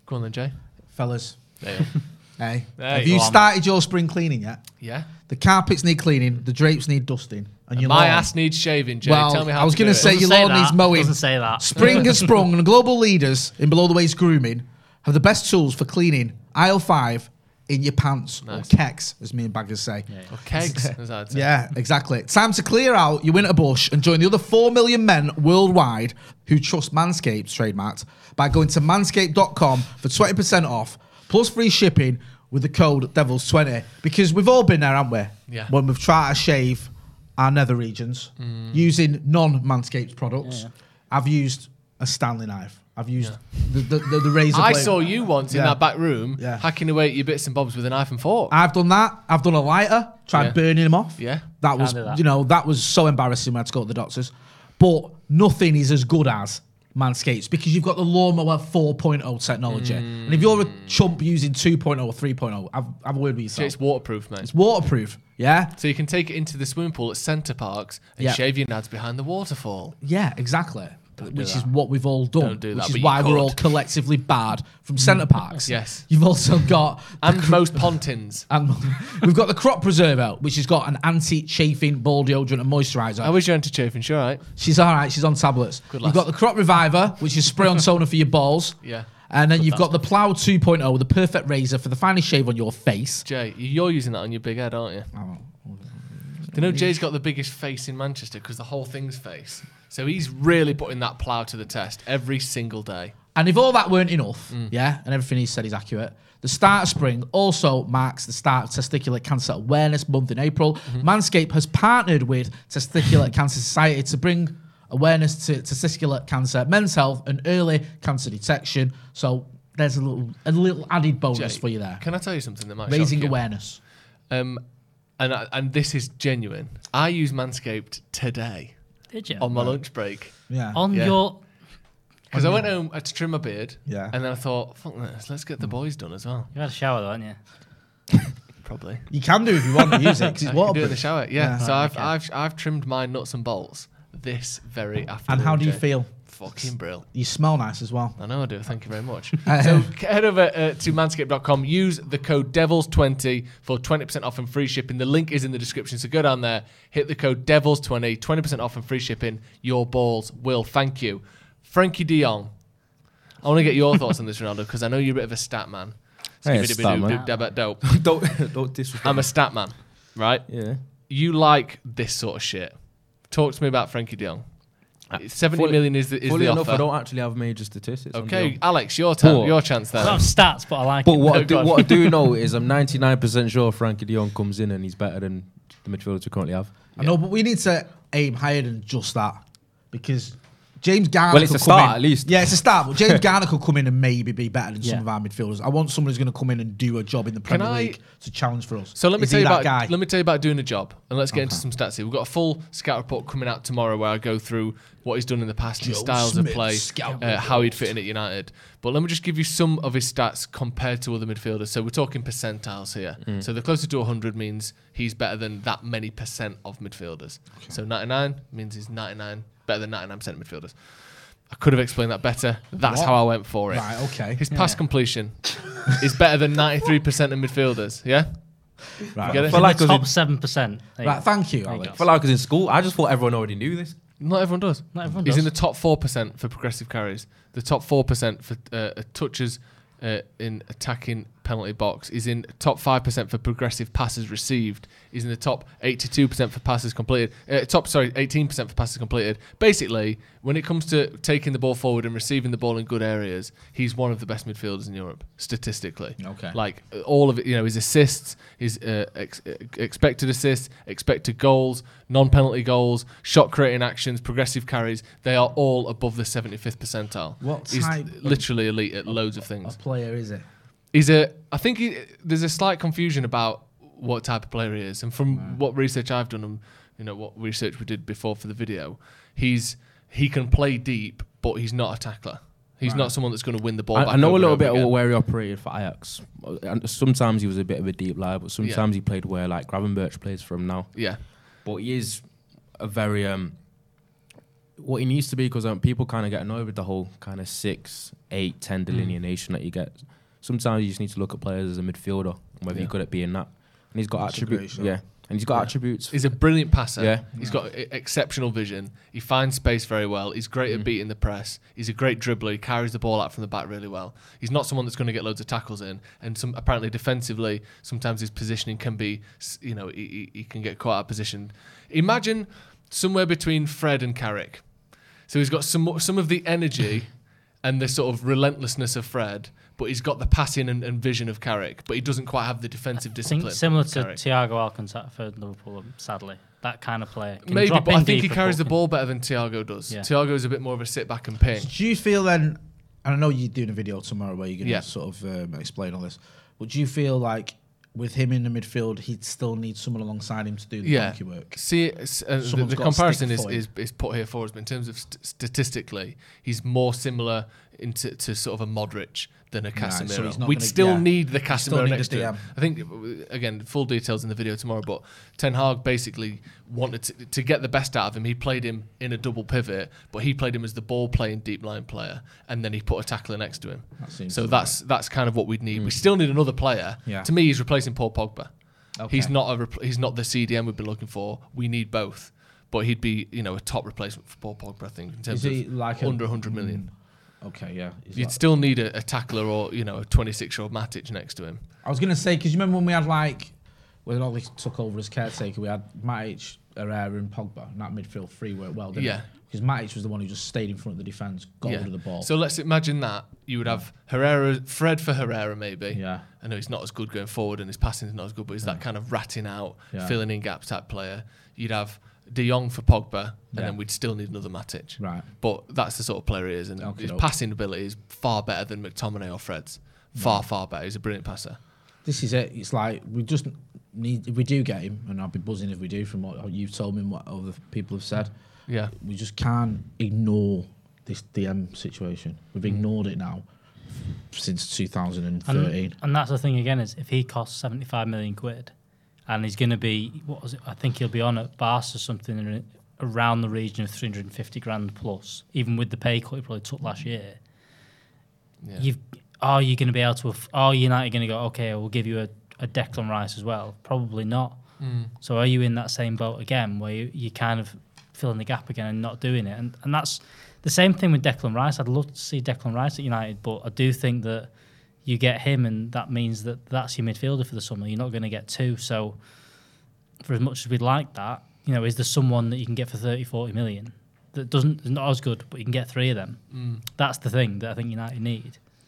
[SPEAKER 2] Go on then, Jay.
[SPEAKER 3] Fellas,
[SPEAKER 2] There you go.
[SPEAKER 3] Hey,
[SPEAKER 2] There
[SPEAKER 3] have
[SPEAKER 2] you
[SPEAKER 3] you
[SPEAKER 2] go.
[SPEAKER 3] started your spring cleaning yet?
[SPEAKER 2] Yeah.
[SPEAKER 3] The carpets need cleaning, the drapes need dusting, and your
[SPEAKER 2] My
[SPEAKER 3] lawn-
[SPEAKER 2] ass needs shaving, Jay.
[SPEAKER 3] Well,
[SPEAKER 2] Tell me how
[SPEAKER 3] I was
[SPEAKER 2] to
[SPEAKER 3] gonna
[SPEAKER 2] it.
[SPEAKER 3] say
[SPEAKER 5] Doesn't
[SPEAKER 3] your
[SPEAKER 5] say
[SPEAKER 3] lawn
[SPEAKER 5] that.
[SPEAKER 3] needs mowing.
[SPEAKER 5] Doesn't say that.
[SPEAKER 3] Spring has sprung, and global leaders in below the waist grooming have the best tools for cleaning aisle five in your pants
[SPEAKER 2] Nice.
[SPEAKER 3] or kecks, as me and baggers say.
[SPEAKER 2] Or kegs, as I'd say.
[SPEAKER 3] Yeah, exactly. Time to clear out your winter bush and join the other 4 million men worldwide who trust Manscaped trademarked by going to manscaped.com for 20% off plus free shipping with the code DEVILS20 because we've all been there, haven't we?
[SPEAKER 2] Yeah.
[SPEAKER 3] When we've tried to shave our nether regions mm. using non Manscaped products. I've used a Stanley knife. I've used the, the, the, the razor
[SPEAKER 2] I
[SPEAKER 3] blade.
[SPEAKER 2] saw you once in that back room
[SPEAKER 3] Yeah.
[SPEAKER 2] hacking away at your bits and bobs with a knife and fork.
[SPEAKER 3] I've done that. I've done a lighter, tried
[SPEAKER 2] Yeah.
[SPEAKER 3] burning them off.
[SPEAKER 2] Yeah.
[SPEAKER 3] That was,
[SPEAKER 5] that.
[SPEAKER 3] you know, that was so embarrassing when I had to go to the doctors. But nothing is as good as Manscaped because you've got the lawnmower 4.0 technology. And if you're a mm. chump using 2.0 or 3.0, have, have a word with yourself.
[SPEAKER 2] It's waterproof, mate.
[SPEAKER 3] It's waterproof. Yeah.
[SPEAKER 2] So you can take it into the swimming pool at Center Parcs and
[SPEAKER 3] Yeah.
[SPEAKER 2] shave your nads behind the waterfall.
[SPEAKER 3] Yeah, exactly.
[SPEAKER 2] Do
[SPEAKER 3] Which is what we've all done.
[SPEAKER 2] Don't do that,
[SPEAKER 3] which is why we're all collectively barred from mm. Center Parcs.
[SPEAKER 2] Yes.
[SPEAKER 3] You've also got
[SPEAKER 2] And most pontins.
[SPEAKER 3] and we've got the crop preserver, which has got an anti-chafing ball deodorant and moisturizer.
[SPEAKER 2] How was your anti-chafing? She's all right.
[SPEAKER 3] She's all right. She's on tablets.
[SPEAKER 2] Good
[SPEAKER 3] you've got the crop reviver, which is spray on toner for your balls.
[SPEAKER 2] Yeah.
[SPEAKER 3] And then you've got the plow 2.0, the perfect razor for the finest shave on your face.
[SPEAKER 2] Jay, you're using that on your big head, aren't you?
[SPEAKER 3] Oh.
[SPEAKER 2] You know Jay's got the biggest face in Manchester because the whole thing's face. So he's really putting that plough to the test every single day.
[SPEAKER 3] And if all that weren't enough,
[SPEAKER 2] Mm.
[SPEAKER 3] yeah, and everything he said is accurate, the start of spring also marks the start of Testicular Cancer Awareness Month in April.
[SPEAKER 2] Mm-hmm.
[SPEAKER 3] Manscaped has partnered with Testicular Cancer Society to bring awareness to testicular cancer, men's health, and early cancer detection. So there's a little a little added bonus
[SPEAKER 2] Jay,
[SPEAKER 3] for you there.
[SPEAKER 2] Can I tell you something that might
[SPEAKER 3] Raising awareness.
[SPEAKER 2] Um, and I, and this is genuine. I use Manscaped today
[SPEAKER 5] Did you?
[SPEAKER 2] on my lunch break
[SPEAKER 3] Yeah.
[SPEAKER 5] On
[SPEAKER 2] Yeah.
[SPEAKER 5] your.
[SPEAKER 2] because I went home to trim my beard.
[SPEAKER 3] Yeah.
[SPEAKER 2] And then I thought, fuck this, let's get the hmm. boys done as well.
[SPEAKER 5] You had a shower though, hadn't you?
[SPEAKER 2] Probably.
[SPEAKER 3] You can do if you want to use it because it's
[SPEAKER 2] I can do it in
[SPEAKER 3] waterproof.
[SPEAKER 2] the shower. Yeah.
[SPEAKER 3] Yeah.
[SPEAKER 2] So
[SPEAKER 5] Right,
[SPEAKER 2] I've,
[SPEAKER 5] okay.
[SPEAKER 2] I've I've trimmed my nuts and bolts this very afternoon.
[SPEAKER 3] And how do you
[SPEAKER 2] Jay.
[SPEAKER 3] feel?
[SPEAKER 2] Fucking brill.
[SPEAKER 3] You smell nice as well.
[SPEAKER 2] I know I do. Thank you very much. So head over uh, to manscaped.com. Use the code DEVILS20 for 20% off and free shipping. The link is in the description. So go down there, hit the code DEVILS20, 20% off and free shipping. Your balls will thank you. Frankie de Jong, I want to get your thoughts on this, Ronaldo, because I know you're a bit of a stat man.
[SPEAKER 4] Hey, a stat man. don't don't disrespect.
[SPEAKER 2] I'm a stat man, right?
[SPEAKER 4] yeah.
[SPEAKER 2] You like this sort of shit. Talk to me about Frankie de Jong. Uh, 70
[SPEAKER 4] Fully-
[SPEAKER 2] million is the, is
[SPEAKER 4] Fully
[SPEAKER 2] the
[SPEAKER 4] enough,
[SPEAKER 2] offer.
[SPEAKER 4] I don't actually have major statistics.
[SPEAKER 2] Okay, Alex, your turn.
[SPEAKER 4] But-
[SPEAKER 2] your chance
[SPEAKER 5] there.
[SPEAKER 2] I
[SPEAKER 5] don't have stats, but I like
[SPEAKER 4] But
[SPEAKER 5] it.
[SPEAKER 4] what, I do, what I do know is I'm 99% sure Frankie de Jong comes in and he's better than the midfielders we currently have.
[SPEAKER 3] I know, but we need to aim higher than just that because James Garner.
[SPEAKER 4] Well, it's
[SPEAKER 3] could
[SPEAKER 4] a
[SPEAKER 3] come
[SPEAKER 4] start
[SPEAKER 3] in-
[SPEAKER 4] at least.
[SPEAKER 3] Yeah, it's a start. But James Garner could come in and maybe be better than some of our midfielders. I want someone who's going to come in and do a job in the Premier
[SPEAKER 2] I-
[SPEAKER 3] League to challenge for us.
[SPEAKER 2] So let me
[SPEAKER 3] Is
[SPEAKER 2] tell you about
[SPEAKER 3] guy.
[SPEAKER 2] let me tell you about doing a job, and let's get into some stats here. We've got a full scout report coming out tomorrow where I go through what he's done in the past, his styles
[SPEAKER 3] Smith
[SPEAKER 2] of play, uh, how he'd fit in at United. But let me just give you some of his stats compared to other midfielders. So we're talking percentiles here. So the closer to 100 means he's better than that many percent of midfielders. So 99 means he's 99 better than 99 percent of midfielders. I could have explained that better. That's
[SPEAKER 3] What?
[SPEAKER 2] how I went for it.
[SPEAKER 3] Right, okay.
[SPEAKER 2] His pass completion is better than 93% of midfielders. Yeah.
[SPEAKER 3] Right,
[SPEAKER 2] Get it?
[SPEAKER 4] Like
[SPEAKER 5] the top seven percent.
[SPEAKER 3] right thank you, Alex.
[SPEAKER 4] I feel like I was in school. I just thought everyone already knew this.
[SPEAKER 2] Not everyone does.
[SPEAKER 5] Not everyone
[SPEAKER 2] He's
[SPEAKER 5] does.
[SPEAKER 2] in the top four percent for progressive carries. The top four percent for uh, touches uh, in attacking penalty box. Is in top five percent for progressive passes received. He's in the top eighty-two percent for passes completed. Uh, top sorry, eighteen percent for passes completed. Basically, when it comes to taking the ball forward and receiving the ball in good areas, he's one of the best midfielders in Europe statistically.
[SPEAKER 3] Okay.
[SPEAKER 2] Like uh, all of it, you know, his assists, his uh, ex- uh, expected assists, expected goals, non-penalty goals, shot creating actions, progressive carries, they are all above the 75th percentile.
[SPEAKER 3] What
[SPEAKER 2] He's
[SPEAKER 3] type of-
[SPEAKER 2] literally elite at loads of things.
[SPEAKER 3] What player is it?
[SPEAKER 2] He's a I think he, there's a slight confusion about what type of player he is. And from what research I've done and you know what research we did before for the video, he's he can play deep, but he's not a tackler. He's not someone that's going to win the ball.
[SPEAKER 4] I,
[SPEAKER 2] back
[SPEAKER 4] I know
[SPEAKER 2] over
[SPEAKER 4] a little bit
[SPEAKER 2] again.
[SPEAKER 4] of where he operated for Ajax. And sometimes he was a bit of a deep lie, but sometimes he played where like Gravenberch plays for him now.
[SPEAKER 2] Yeah.
[SPEAKER 4] But he is a very um what he needs to be because um, people kind of get annoyed with the whole kind of six, eight, ten delineation that you get. Sometimes you just need to look at players as a midfielder and whether
[SPEAKER 3] Yeah.
[SPEAKER 4] you're good at being that. And he's got
[SPEAKER 3] That's
[SPEAKER 4] attributes. Yeah, and he's got attributes.
[SPEAKER 2] He's a brilliant passer.
[SPEAKER 4] Yeah.
[SPEAKER 2] He's got exceptional vision. He finds space very well. He's great
[SPEAKER 4] Mm.
[SPEAKER 2] at beating the press. He's a great dribbler. He carries the ball out from the back really well. He's not someone that's going to get loads of tackles in. And some apparently defensively, sometimes his positioning can be, you know, he, he he can get quite out of position. Imagine somewhere between Fred and Carrick. So he's got some some of the energy and the sort of relentlessness of Fred, but he's got the passing and, and vision of Carrick, but he doesn't quite have the defensive
[SPEAKER 5] I
[SPEAKER 2] discipline.
[SPEAKER 5] think similar to
[SPEAKER 2] Carrick.
[SPEAKER 5] Thiago Alcantara for Liverpool, sadly. That kind of player. Can
[SPEAKER 2] Maybe,
[SPEAKER 5] drop
[SPEAKER 2] but
[SPEAKER 5] in
[SPEAKER 2] I think he carries the ball better than Thiago does.
[SPEAKER 5] Yeah.
[SPEAKER 2] Thiago is a bit more of a sit back and ping.
[SPEAKER 3] Do you feel then? And I know you're doing a video tomorrow where you're going to
[SPEAKER 2] Yeah.
[SPEAKER 3] sort of um, explain all this, but do you feel like with him in the midfield, he'd still need someone alongside him to do the
[SPEAKER 2] yeah.
[SPEAKER 3] donkey work.
[SPEAKER 2] See, uh, the, the comparison is, is is put here for us, but in terms of st- statistically, he's more similar into to sort of a Modric than a Casemiro.
[SPEAKER 3] he's not
[SPEAKER 2] We'd
[SPEAKER 3] gonna-
[SPEAKER 2] still
[SPEAKER 3] yeah.
[SPEAKER 2] need the Casemiro
[SPEAKER 3] need
[SPEAKER 2] next to him. I think again, full details in the video tomorrow. But Ten Hag basically wanted to, to get the best out of him. He played him in a double pivot, but he played him as the ball playing deep line player, and then he put a tackler next to him.
[SPEAKER 3] That
[SPEAKER 2] So that's that's kind of what we'd need. We mm. still need another player.
[SPEAKER 3] Yeah.
[SPEAKER 2] To me, he's replacing Paul Pogba.
[SPEAKER 3] Okay.
[SPEAKER 2] He's not a repl- he's not the CDM we've been looking for. We need both, but he'd be you know a top replacement for Paul Pogba. I think in terms of
[SPEAKER 3] like a-
[SPEAKER 2] under 100 million.
[SPEAKER 3] Mm, Okay, yeah. He's
[SPEAKER 2] You'd
[SPEAKER 3] like-
[SPEAKER 2] still need a, a tackler or you know a 26 year old Matic next to him.
[SPEAKER 3] I was gonna say because you remember when we had like when Ollie took over as caretaker, we had Matic, Herrera, and Pogba, and that midfield three worked well, didn't
[SPEAKER 2] Yeah.
[SPEAKER 3] Because Matic was the one who just stayed in front of the defence, got rid of the ball.
[SPEAKER 2] So let's imagine that you would have Herrera, Fred for Herrera maybe.
[SPEAKER 3] Yeah.
[SPEAKER 2] I know he's not as good going forward and his passing is not as good, but he's that kind of ratting out,
[SPEAKER 3] Yeah.
[SPEAKER 2] filling in gaps type player. You'd have De Jong for Pogba, and
[SPEAKER 3] Yeah.
[SPEAKER 2] then we'd still need another Matic.
[SPEAKER 3] Right.
[SPEAKER 2] But that's the sort of player he is, and
[SPEAKER 3] Okie
[SPEAKER 2] his
[SPEAKER 3] doke.
[SPEAKER 2] passing ability is far better than McTominay or Fred's. Far, far better. He's a brilliant passer.
[SPEAKER 3] this is it. It's like we just need if we do get him, and I'll be buzzing if we do from what you've told me and what other people have said.
[SPEAKER 2] Yeah.
[SPEAKER 3] We just can't ignore this DM situation. We've
[SPEAKER 2] Mm.
[SPEAKER 3] ignored it now since
[SPEAKER 5] And,
[SPEAKER 3] 2013.
[SPEAKER 5] and that's the thing again is if he costs 75 million quid and he's going to be, what was it? I think he'll be on at Barca or something in- around the region of 350 grand plus, even with the pay cut he probably took last year.
[SPEAKER 2] Yeah.
[SPEAKER 5] You've, are you going to be able to, are United going to go, okay, we'll give you a, a Declan Rice as well? Probably not. Mm. So are you in that same boat again where you, you kind of filling the gap again and not doing it? And, and that's the same thing with Declan Rice. I'd love to see Declan Rice at United, but I do think that you get him and that means that that's your midfielder for the summer. You're not going to get two. So for as much as we'd like that, you know, is there someone that you can get for 30, 40 million that doesn't is not as good, but you can get three of them? Mm. That's the thing that I think United need.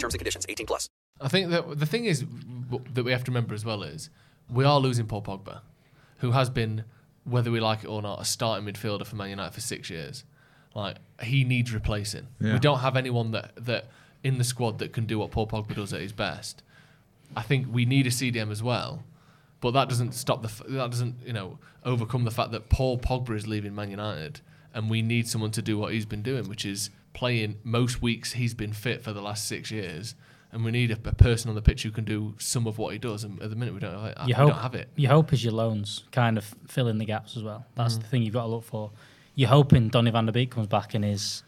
[SPEAKER 7] terms and conditions. 18 plus.
[SPEAKER 2] I think that the thing is that we have to remember as well is we are losing Paul Pogba, who has been, whether we like it or not, a starting midfielder for Man United for six years. Like he needs replacing.
[SPEAKER 3] Yeah.
[SPEAKER 2] We don't have anyone that that in the squad that can do what Paul Pogba does at his best. I think we need a CDM as well, but that doesn't stop the f- that doesn't you know overcome the fact that Paul Pogba is leaving Man United, and we need someone to do what he's been doing, which is playing most weeks he's been fit for the last six years, and we need a, a person on the pitch who can do some of what he does. And at the minute we don't, have it. we
[SPEAKER 5] Your hope,
[SPEAKER 2] don't have it.
[SPEAKER 5] Your hope is your loans kind of fill in the gaps as well. That's
[SPEAKER 2] Mm.
[SPEAKER 5] the thing you've got to look for. You're hoping Donny van der Beek comes back and is.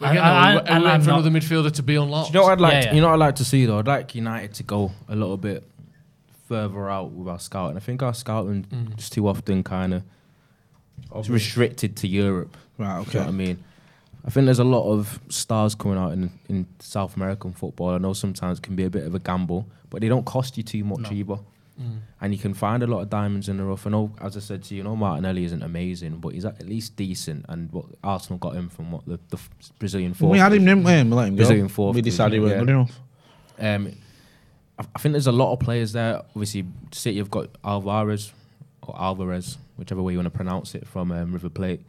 [SPEAKER 2] Again,
[SPEAKER 5] I-
[SPEAKER 2] are we,
[SPEAKER 5] I-
[SPEAKER 2] are we
[SPEAKER 5] and I'm
[SPEAKER 2] for
[SPEAKER 5] not-
[SPEAKER 2] another midfielder to be unlocked?
[SPEAKER 4] Do you know what I'd like?
[SPEAKER 5] Yeah,
[SPEAKER 4] to-
[SPEAKER 5] yeah.
[SPEAKER 4] You know what I'd like to see though. I'd like United to go a little bit further out with our scouting. I think our scouting
[SPEAKER 2] Mm.
[SPEAKER 4] just too often kind of restricted to Europe.
[SPEAKER 3] Right,
[SPEAKER 4] Okay. you know what I mean? I think there's a lot of stars coming out in, in South American football. I know sometimes it can be a bit of a gamble, but they don't cost you too much
[SPEAKER 5] No.
[SPEAKER 4] either.
[SPEAKER 2] Mm.
[SPEAKER 4] And you can find a lot of diamonds in the rough. I know, as I said to you, you know, Martinelli isn't amazing, but he's at least decent. And what Arsenal got him from what the, the Brazilian
[SPEAKER 3] Well, we had him, didn't we? And we let him go.
[SPEAKER 4] Brazilian fourth
[SPEAKER 3] we decided he
[SPEAKER 4] division,
[SPEAKER 3] wasn't good enough.
[SPEAKER 4] Um, I, I think there's a lot of players there. Obviously, City have got Alvarez or Alvarez, whichever way you want to pronounce it, from um, River Plate.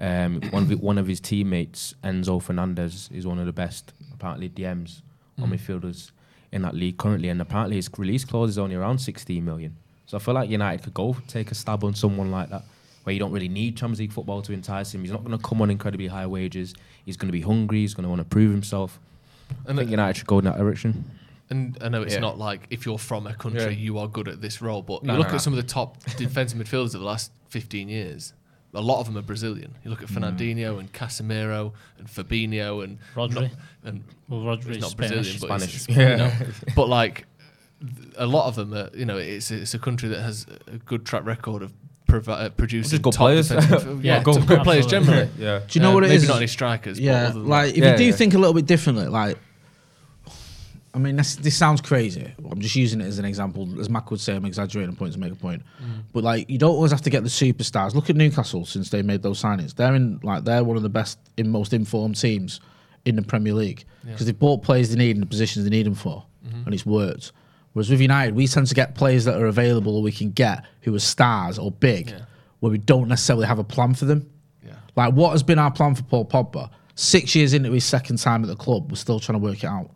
[SPEAKER 4] Um, one, of the, one of his teammates, Enzo Fernandez, is one of the best apparently DMs
[SPEAKER 2] Mm.
[SPEAKER 4] on midfielders in that league currently, and apparently his release clause is only around 16 million. So I feel like United could go take a stab on someone like that, where you don't really need Champions League football to entice him. He's not going to come on incredibly high wages. He's going to be hungry. He's going to want to prove himself. And I
[SPEAKER 2] And
[SPEAKER 4] think
[SPEAKER 2] it-
[SPEAKER 4] United should go in that direction.
[SPEAKER 2] And I know it's
[SPEAKER 4] Yeah.
[SPEAKER 2] not like if you're from a country,
[SPEAKER 4] Yeah.
[SPEAKER 2] you are good at this role. But
[SPEAKER 4] No,
[SPEAKER 2] you look
[SPEAKER 4] no, no.
[SPEAKER 2] at some of the top defensive midfielders of the last 15 years. A lot of them are Brazilian. You look at Fernandinho and Casemiro and Fabinho and
[SPEAKER 5] Rodri.
[SPEAKER 2] not- and
[SPEAKER 5] Well, Rodri's
[SPEAKER 2] he's not
[SPEAKER 5] Spanish.
[SPEAKER 2] Brazilian, but
[SPEAKER 4] Spanish.
[SPEAKER 2] he's- he's, you know. but like th- a lot of them, are, you know, it's it's a country that has a good track record of provi- uh, producing
[SPEAKER 4] Just good
[SPEAKER 2] top
[SPEAKER 4] players.
[SPEAKER 2] defensive-
[SPEAKER 5] Yeah,
[SPEAKER 2] yeah,
[SPEAKER 5] good-
[SPEAKER 2] good, good players
[SPEAKER 5] absolutely.
[SPEAKER 2] generally.
[SPEAKER 4] Yeah.
[SPEAKER 3] Do you know
[SPEAKER 2] Uh,
[SPEAKER 3] what it
[SPEAKER 2] maybe
[SPEAKER 3] is?
[SPEAKER 2] not any strikers. but
[SPEAKER 3] Yeah,
[SPEAKER 2] other than
[SPEAKER 3] like if
[SPEAKER 4] Yeah,
[SPEAKER 3] you do
[SPEAKER 4] yeah.
[SPEAKER 3] think a little bit differently, like I mean, this, this sounds crazy. I'm just using it as an example. As Mac would say, I'm exaggerating a point to make a point. Mm. But like, you don't always have to get the superstars. Look at Newcastle since they made those signings. They're in like they're one of the best, in most informed teams in the Premier League because they've bought players they need in the positions they need them for, mm-hmm. and it's worked. Whereas with United, we tend to get players that are available or we can get who are stars or big, where we don't necessarily have a plan for them. Like, what has been our plan for Paul Pogba? Six years into his second time at the club, we're still trying to work it out.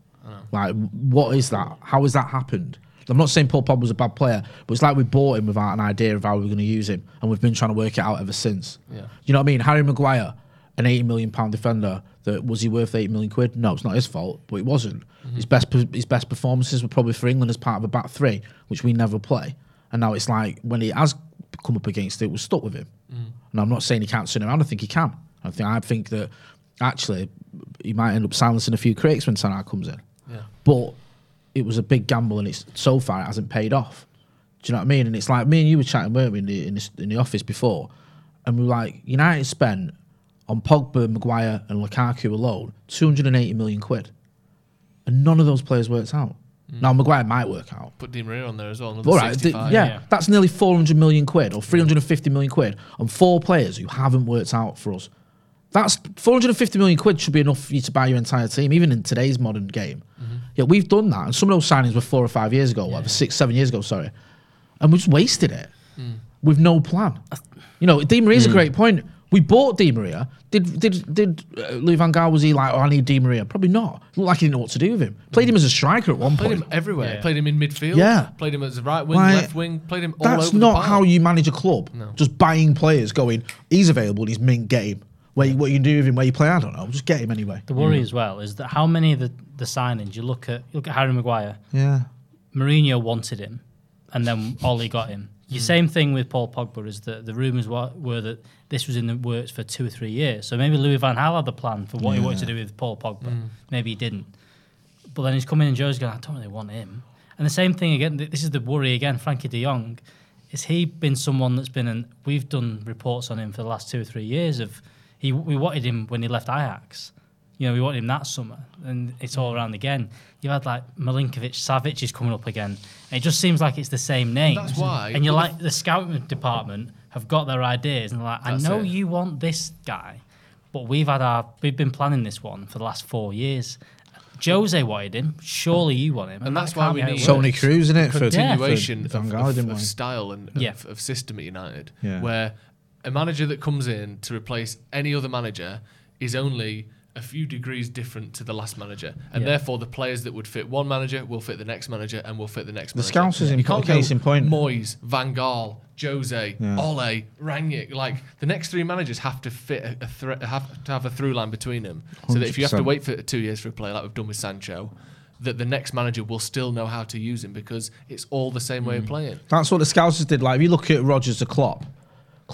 [SPEAKER 3] Like, what is that? How has that happened? I'm not saying Paul Pogba was a bad player, but it's like we bought him without an idea of how we were going to use him, and we've been trying to work it out ever since.
[SPEAKER 2] Yeah.
[SPEAKER 3] You know what I mean? Harry Maguire, an 80 million pound defender, that was he worth 80 million quid? No, it's not his fault, but it wasn't. Mm-hmm. His best his best performances were probably for England as part of a back three, which we never play. And now it's like when he has come up against it, we're stuck with him. Mm. And I'm not saying he can't turn around. I think he can. I think I think that actually he might end up silencing a few critics when Salah comes in.
[SPEAKER 2] Yeah.
[SPEAKER 3] But it was a big gamble, and it's so far it hasn't paid off. Do you know what I mean? And it's like me and you were chatting, weren't we, in the in the, in the office before, and we were like, United spent on Pogba, Maguire, and Lukaku alone 280 million quid, and none of those players worked out. Mm. Now Maguire might work out.
[SPEAKER 2] Put Di Maria on there as well.
[SPEAKER 3] All right, th-
[SPEAKER 2] 65.
[SPEAKER 3] yeah,
[SPEAKER 5] Yeah.
[SPEAKER 3] that's nearly 400 million quid or 350 million quid on four players who haven't worked out for us. That's 450 million quid should be enough for you to buy your entire team, even in today's modern game. Mm-hmm. Yeah, we've done that, and some of those signings were four or five years ago, whatever, six, seven years ago, sorry, and we just wasted it mm. with no plan. You know, Di Maria's a mm. great point. We bought Di Maria. Did did did uh, Louis Van Gaal was he like? Oh, I need Di Maria. Probably not. Looked like he didn't know what to do with him. Mm. Played him as a striker at one
[SPEAKER 2] Played
[SPEAKER 3] point.
[SPEAKER 2] Played him everywhere.
[SPEAKER 5] Yeah.
[SPEAKER 2] Played him in midfield.
[SPEAKER 3] Yeah.
[SPEAKER 2] Played him as a right wing,
[SPEAKER 3] Like,
[SPEAKER 2] left wing. Played him all
[SPEAKER 3] That's
[SPEAKER 2] over the
[SPEAKER 3] not how you manage a club. Just buying players, going, he's available, he's mint, get him. Where you, what you do with him, where you play, I don't know. Just get him anyway.
[SPEAKER 5] The worry as well is that how many of the, the signings you look at you look at Harry Maguire,
[SPEAKER 3] Yeah.
[SPEAKER 5] Mourinho wanted him, and then Ollie got him. The hmm. same thing with Paul Pogba is that the rumours were, were that this was in the works for two or three years. So maybe Louis Van Gaal had the plan for what he wanted to do with Paul Pogba. Hmm. Maybe he didn't. But then he's coming and Joe's going, I don't really want him. And the same thing again. This is the worry again. Frankie De Jong, is he been someone that's been? An, we've done reports on him for the last two or three years. Of he, we wanted him when he left Ajax. You know, we wanted him that summer, and it's all mm. around again. You've had like Milinkovic, Savic is coming up again. And it just seems like it's the same names.
[SPEAKER 2] that's why-
[SPEAKER 5] And you're like, the scouting department have got their ideas, and they're like, I know
[SPEAKER 2] it.
[SPEAKER 5] you want this guy, but we've had our, we've been planning this one for the last four years. Jose wanted him. Surely you want him,
[SPEAKER 2] And
[SPEAKER 5] that
[SPEAKER 2] that's why we
[SPEAKER 5] be how it
[SPEAKER 2] need-
[SPEAKER 5] works.
[SPEAKER 3] Tony Cruz, isn't it? For,
[SPEAKER 2] continuation
[SPEAKER 3] for
[SPEAKER 2] of, of- of style and
[SPEAKER 5] Yeah.
[SPEAKER 2] of, of system at United,
[SPEAKER 3] Yeah.
[SPEAKER 2] where a manager that comes in to replace any other manager is only a few degrees different to the last manager, and
[SPEAKER 5] Yeah.
[SPEAKER 2] therefore the players that would fit one manager will fit the next manager and will fit the next. Manager.
[SPEAKER 3] The
[SPEAKER 2] manager.
[SPEAKER 3] Scousers in
[SPEAKER 2] You can't
[SPEAKER 3] case in point.
[SPEAKER 2] Moyes, Van Gaal, Jose,
[SPEAKER 3] Yeah.
[SPEAKER 2] Ole, Rangnick. Like the next three managers have to fit a, a thre- have to have a through line between them, so that if you have to wait for two years for a player like we've done with Sancho. That the next manager will still know how to use him because it's all the same
[SPEAKER 3] Mm.
[SPEAKER 2] way of playing.
[SPEAKER 3] That's what the Scousers did. Like, if you look at Rodgers to Klopp,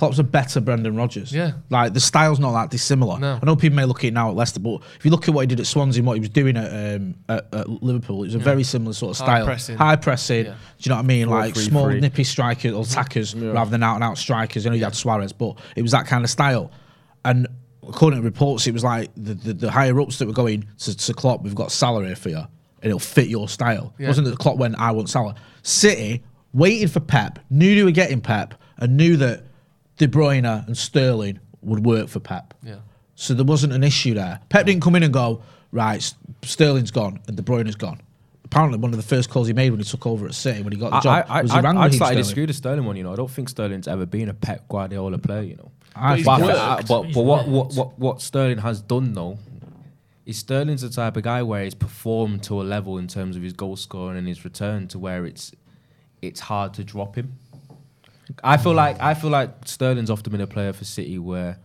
[SPEAKER 3] Klopp's a better Brendan Rodgers.
[SPEAKER 2] Yeah.
[SPEAKER 3] Like, the style's not that dissimilar.
[SPEAKER 2] No.
[SPEAKER 3] I know people may look at it now at Leicester, but if you look at what he did at Swansea and what he was doing at, um, at, at Liverpool, it was a very similar sort of
[SPEAKER 2] High
[SPEAKER 3] style.
[SPEAKER 2] pressing.
[SPEAKER 3] High pressing.
[SPEAKER 2] Yeah.
[SPEAKER 3] Do you know what I mean? Like,
[SPEAKER 4] 4-3-3.
[SPEAKER 3] small, nippy strikers or attackers rather than out and out strikers. You know you had Suarez, but it was that kind of style. And according to reports, it was like the, the, the higher ups that were going to, to Klopp, we've got salary for you, and it'll fit your style. It wasn't that Klopp went, I want Salah. City waited for Pep, knew they were getting Pep, and knew that De Bruyne and Sterling would work for Pep.
[SPEAKER 2] Yeah.
[SPEAKER 3] So there wasn't an issue there. Pep didn't come in and go, right, Sterling's gone and De Bruyne's gone. Apparently, one of the first calls he made when he took over at City, when he got the job,
[SPEAKER 4] I,
[SPEAKER 3] was
[SPEAKER 4] I,
[SPEAKER 3] he rang
[SPEAKER 4] I'd
[SPEAKER 3] Raheem
[SPEAKER 4] slightly
[SPEAKER 3] Sterling.
[SPEAKER 4] disagree with the Sterling one. You know, I don't think Sterling's ever been a Pep Guardiola player. You know,
[SPEAKER 3] I
[SPEAKER 2] he's
[SPEAKER 3] think-
[SPEAKER 4] but, but, but what, what what what Sterling has done though is Sterling's the type of guy where he's performed to a level in terms of his goal scoring and his return to where it's it's hard to drop him. I feel like I feel like Sterling's often been a player for City where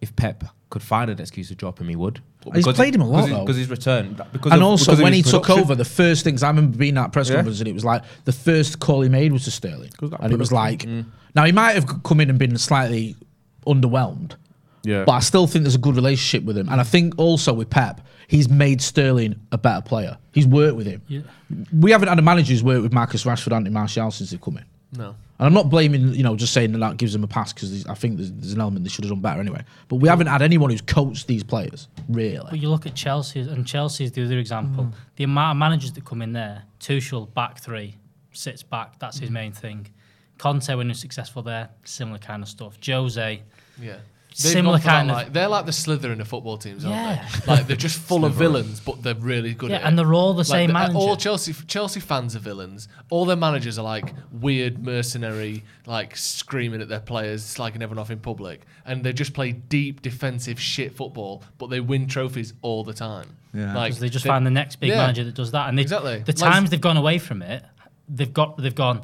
[SPEAKER 4] if Pep could find an excuse to drop him, he would.
[SPEAKER 3] He's played him a lot, though.
[SPEAKER 4] because he's returned. Because
[SPEAKER 3] and
[SPEAKER 4] of-
[SPEAKER 3] also,
[SPEAKER 4] because
[SPEAKER 3] when he
[SPEAKER 4] his
[SPEAKER 3] took over, the first things I remember being at press
[SPEAKER 4] Yeah.
[SPEAKER 3] conference, and it was like the first call he made was to Sterling,
[SPEAKER 4] Because that
[SPEAKER 3] and it was like,
[SPEAKER 4] production,
[SPEAKER 3] now he might have come in and been slightly underwhelmed,
[SPEAKER 4] yeah,
[SPEAKER 3] but I still think there's a good relationship with him, and I think also with Pep, he's made Sterling a better player. He's worked with him.
[SPEAKER 5] Yeah.
[SPEAKER 3] We haven't had a manager who's worked with Marcus Rashford, Anthony Martial since they've come in.
[SPEAKER 2] No.
[SPEAKER 3] And I'm not blaming, you know, just saying that that gives them a pass because I think there's, there's an element they should have done better anyway. But we haven't had anyone who's coached these players,
[SPEAKER 5] But
[SPEAKER 3] really.
[SPEAKER 5] you look at Chelsea, and Chelsea's the other example. Mm. The amount of managers that come in there, Tuchel back three, sits back. That's his mm. main thing. Conte, when he was successful there, similar kind of stuff. Jose,
[SPEAKER 2] Yeah.
[SPEAKER 5] Similar
[SPEAKER 2] gone for that,
[SPEAKER 5] kind of-
[SPEAKER 2] like, they're like the Slytherin of football teams, aren't
[SPEAKER 5] Yeah.
[SPEAKER 2] they? Like they're just full of villains, but they're really good
[SPEAKER 5] Yeah,
[SPEAKER 2] at it.
[SPEAKER 5] and they're all the same
[SPEAKER 2] the-
[SPEAKER 5] manager.
[SPEAKER 2] All Chelsea Chelsea fans are villains. All their managers are like weird mercenary, like screaming at their players, slagging everyone off in public, and they just play deep defensive shit football, but they win trophies all the time.
[SPEAKER 3] Yeah.
[SPEAKER 2] like
[SPEAKER 5] because they just
[SPEAKER 2] they-
[SPEAKER 5] find the next big
[SPEAKER 2] yeah.
[SPEAKER 5] manager that does that. And they,
[SPEAKER 2] Exactly.
[SPEAKER 5] the
[SPEAKER 2] Like-
[SPEAKER 5] times they've gone away from it, they've got they've gone.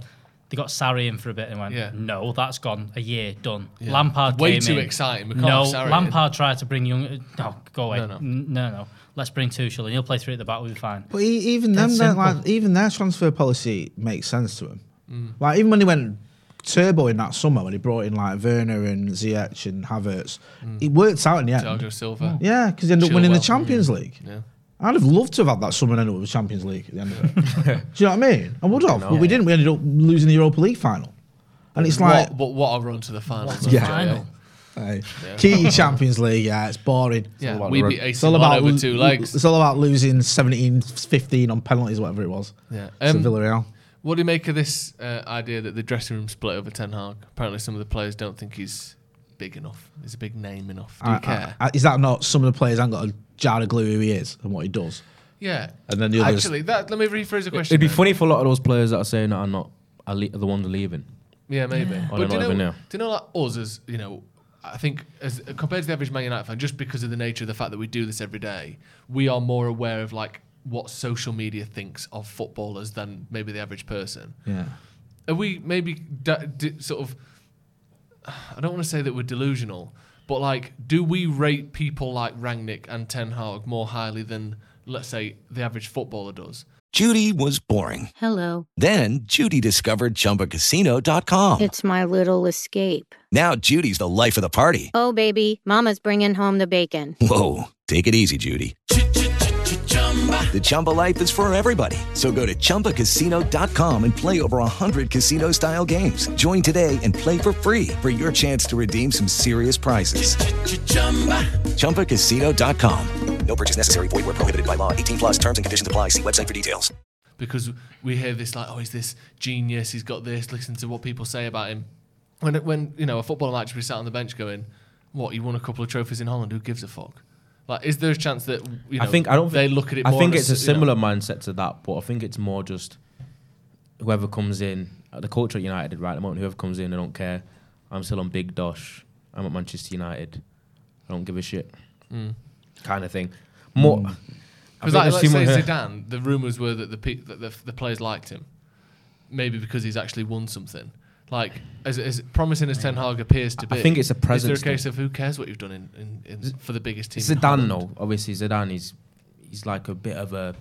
[SPEAKER 5] They got Sarri in for a bit and went,
[SPEAKER 2] Yeah.
[SPEAKER 5] no, that's gone a year done.
[SPEAKER 2] Yeah.
[SPEAKER 5] Lampard
[SPEAKER 2] Way
[SPEAKER 5] came
[SPEAKER 2] too
[SPEAKER 5] in.
[SPEAKER 2] exciting. We can't
[SPEAKER 5] No,
[SPEAKER 2] have Sarri in.
[SPEAKER 5] Lampard tried to bring young. No, go away.
[SPEAKER 2] No, no.
[SPEAKER 5] N- no, no. Let's bring Tuchel and he'll play three at the back. We'll be fine.
[SPEAKER 3] But e- even
[SPEAKER 5] That's
[SPEAKER 3] them,
[SPEAKER 5] simple.
[SPEAKER 3] like even their transfer policy makes sense to him.
[SPEAKER 2] Mm.
[SPEAKER 3] Like even when he went turbo in that summer, when he brought in like Werner and Ziyech and Havertz, it worked out in the end.
[SPEAKER 2] Thiago Silva.
[SPEAKER 3] Yeah, because he ended up winning the
[SPEAKER 2] Chilwell.
[SPEAKER 3] Champions League.
[SPEAKER 2] Yeah.
[SPEAKER 3] I'd have loved to have had that summer and ended up with the Champions League at the end of it. Do you know what I mean? I would have, but we didn't. We ended up losing the Europa League final. And it's like,
[SPEAKER 2] what, but what a run to the final.
[SPEAKER 5] What
[SPEAKER 3] Yeah.
[SPEAKER 5] final.
[SPEAKER 3] hey, key Champions League, yeah, it's boring.
[SPEAKER 2] Yeah,
[SPEAKER 4] about
[SPEAKER 2] we
[SPEAKER 4] the
[SPEAKER 2] beat
[SPEAKER 4] rug-
[SPEAKER 2] AC
[SPEAKER 3] It's all about
[SPEAKER 2] over
[SPEAKER 3] lo-
[SPEAKER 2] two legs.
[SPEAKER 3] It's all about losing 17, 15 on penalties, whatever it was.
[SPEAKER 2] Yeah.
[SPEAKER 3] to
[SPEAKER 2] Um,
[SPEAKER 3] Villarreal.
[SPEAKER 2] What do you make of this uh, idea that the dressing room split over Ten Hag? Apparently, some of the players don't think he's big enough. He's a big name enough. Do you
[SPEAKER 3] I-
[SPEAKER 2] care?
[SPEAKER 3] I- I- is that not some of the players haven't got a jar of glue who he is and what he does?
[SPEAKER 2] yeah.
[SPEAKER 3] And then the others-
[SPEAKER 2] Actually, that let me rephrase the question.
[SPEAKER 4] It'd be
[SPEAKER 2] then.
[SPEAKER 4] funny for a lot of those players that are saying that are not are, le- are the ones leaving.
[SPEAKER 2] Yeah, maybe.
[SPEAKER 4] Or
[SPEAKER 2] But
[SPEAKER 4] they're
[SPEAKER 2] do you,
[SPEAKER 4] not
[SPEAKER 2] know,
[SPEAKER 4] there.
[SPEAKER 2] do you know, like us as you know, I think as compared to the average Man United fan, just because of the nature of the fact that we do this every day, we are more aware of like what social media thinks of footballers than maybe the average person.
[SPEAKER 3] Yeah.
[SPEAKER 2] Are we maybe d- d- sort of? I don't want to say that we're delusional, but like, do we rate people like Rangnick and Ten Hag more highly than, let's say, the average footballer does?
[SPEAKER 8] Judy was boring.
[SPEAKER 9] Hello.
[SPEAKER 8] Then Judy discovered ChumbaCasino.com.
[SPEAKER 9] It's my little escape.
[SPEAKER 8] Now Judy's the life of the party.
[SPEAKER 9] Oh, baby, Mama's bringing home the bacon.
[SPEAKER 8] Whoa, take it easy, Judy. The Chumba life is for everybody. So go to ChumbaCasino.com and play over 100 casino-style games. Join today and play for free for your chance to redeem some serious prizes. ChumbaCasino.com.
[SPEAKER 7] No purchase necessary. Void where prohibited by law. 18 plus terms and conditions apply. See website for details.
[SPEAKER 2] because we hear this like, oh, he's this genius. He's got this. Listen to what people say about him. When when you know a footballer might just be sat on the bench going, "What? he won a couple of trophies in Holland? Who gives a fuck?" Like, is there a chance that you know?
[SPEAKER 4] I think I don't.
[SPEAKER 2] Think they
[SPEAKER 4] think,
[SPEAKER 2] look at it.
[SPEAKER 4] I think it's a
[SPEAKER 2] you know-
[SPEAKER 4] similar mindset to that, but I think it's more just whoever comes in. uh, The culture at United right at the moment. Whoever comes in, I don't care. I'm still on Big Dosh. I'm at Manchester United. I don't give a shit. Kind of thing. More.
[SPEAKER 2] Because
[SPEAKER 4] think
[SPEAKER 2] like,
[SPEAKER 4] I've
[SPEAKER 2] let's say
[SPEAKER 4] one-
[SPEAKER 2] Zidane, the rumours were that the, pe- that the the players liked him, maybe because he's actually won something. Like as, as promising as Ten Hag appears to be, I
[SPEAKER 4] think it's a presence.
[SPEAKER 2] Is there a case
[SPEAKER 4] thing.
[SPEAKER 2] of who cares what you've done in, in, in for the biggest team?
[SPEAKER 4] Zidane,
[SPEAKER 2] Holland?
[SPEAKER 4] though, obviously Zidane, is he's like a bit of a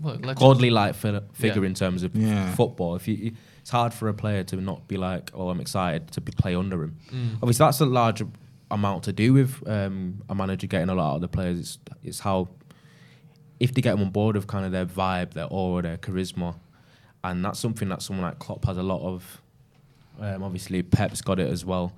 [SPEAKER 2] What, legend?
[SPEAKER 4] godly like figure
[SPEAKER 2] Yeah.
[SPEAKER 4] in terms of
[SPEAKER 3] Yeah.
[SPEAKER 4] football. If you, it's hard for a player to not be like, oh, I'm excited to be, play under him.
[SPEAKER 2] Mm.
[SPEAKER 4] Obviously, that's a large amount to do with um, a manager getting a lot of the players. It's, it's how if they get them on board with kind of their vibe, their aura, their charisma, and that's something that someone like Klopp has a lot of. Um, obviously, Pep's got it as well.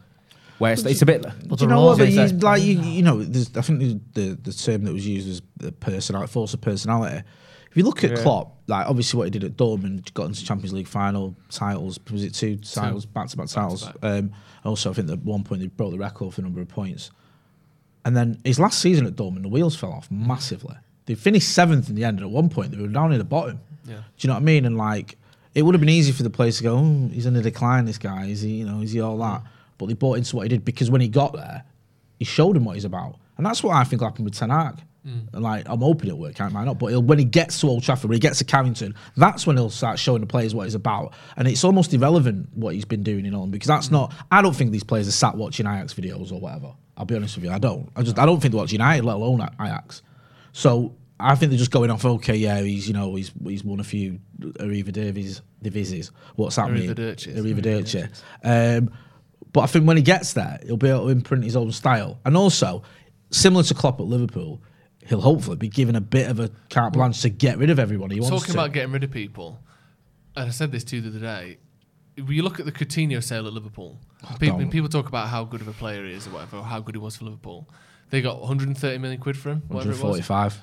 [SPEAKER 4] Where it's, it's a bit.
[SPEAKER 3] Do you know what? But you, like you, you know, there's, I think the, the the term that was used was the personality, force of personality. If you look at Klopp, like obviously what he did at Dortmund, got into Champions League final titles. Was it two titles, back to back titles? Um, also, I think at one point they broke the record for a number of points. And then his last season at Dortmund, the wheels fell off massively. They finished seventh in the end, and at one point they were down in the bottom.
[SPEAKER 2] Yeah.
[SPEAKER 3] Do you know what I mean? And like, it would have been easy for the players to go, oh, he's in a decline. This guy is he? You know, is he all that? But they bought into what he did because when he got there, he showed them what he's about, and that's what I think happened with Ten Hag. And like, I'm hoping it'll work out, might not. But he'll, when he gets to Old Trafford, when he gets to Carrington, that's when he'll start showing the players what he's about. And it's almost irrelevant what he's been doing in Holland because that's mm. not. I don't think these players are sat watching Ajax videos or whatever. I'll be honest with you, I don't. I just I don't think they're watching United, let alone Ajax. So I think they're just going off. Okay, yeah, he's you know he's he's won a few Arriva Davies divises. What's that mean?
[SPEAKER 2] Arrivedercis.
[SPEAKER 3] Arrivederci. Um, but I think when he gets there, he'll be able to imprint his own style, and also similar to Klopp at Liverpool, he'll hopefully be given a bit of a carte blanche to get rid of everyone he wants
[SPEAKER 2] Talking
[SPEAKER 3] to.
[SPEAKER 2] about getting rid of people, and I said this to you the other day. you look at the Coutinho sale at Liverpool. people, and people talk about how good of a player he is or whatever, or how good he was for Liverpool. They got 130 million quid for him. Whatever it was.
[SPEAKER 3] 145.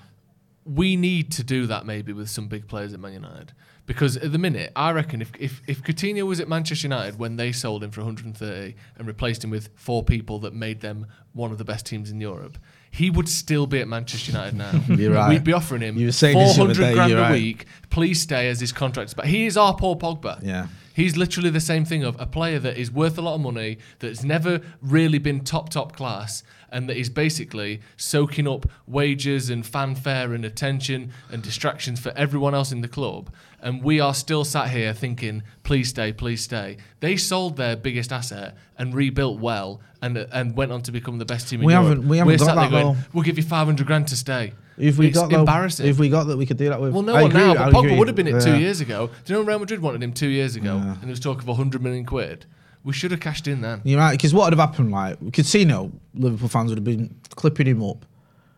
[SPEAKER 2] We need to do that maybe with some big players at Man United. Because at the minute, I reckon if, if, if Coutinho was at Manchester United when they sold him for 130 and replaced him with four people that made them one of the best teams in Europe, he would still be at Manchester United now.
[SPEAKER 3] You're right.
[SPEAKER 2] We'd be offering him
[SPEAKER 3] You were saying this the other
[SPEAKER 2] 400
[SPEAKER 3] day,
[SPEAKER 2] grand a
[SPEAKER 3] right.
[SPEAKER 2] week. Please stay as his contract's But He is our Paul Pogba.
[SPEAKER 3] Yeah.
[SPEAKER 2] He's literally the same thing of a player that is worth a lot of money, that's never really been top, top class, and that is basically soaking up wages and fanfare and attention and distractions for everyone else in the club. And we are still sat here thinking, please stay, please stay. They sold their biggest asset and rebuilt well and and went on to become the best team in
[SPEAKER 3] We
[SPEAKER 2] Europe.
[SPEAKER 3] haven't- we haven't
[SPEAKER 2] We're
[SPEAKER 3] got that
[SPEAKER 2] going, We'll give you 500 grand to stay.
[SPEAKER 3] If we
[SPEAKER 2] it's
[SPEAKER 3] got though, if we got that, we could do that with.
[SPEAKER 2] Well, no
[SPEAKER 3] I
[SPEAKER 2] one
[SPEAKER 3] agree,
[SPEAKER 2] now,
[SPEAKER 3] I
[SPEAKER 2] but
[SPEAKER 3] agree.
[SPEAKER 2] Pogba would have been it two years ago. Do you know when Real Madrid wanted him two years ago, and there was talk of 100 million quid? We should have cashed in then.
[SPEAKER 3] You're right, because what would have happened? Like Casino, Liverpool fans would have been clipping him up,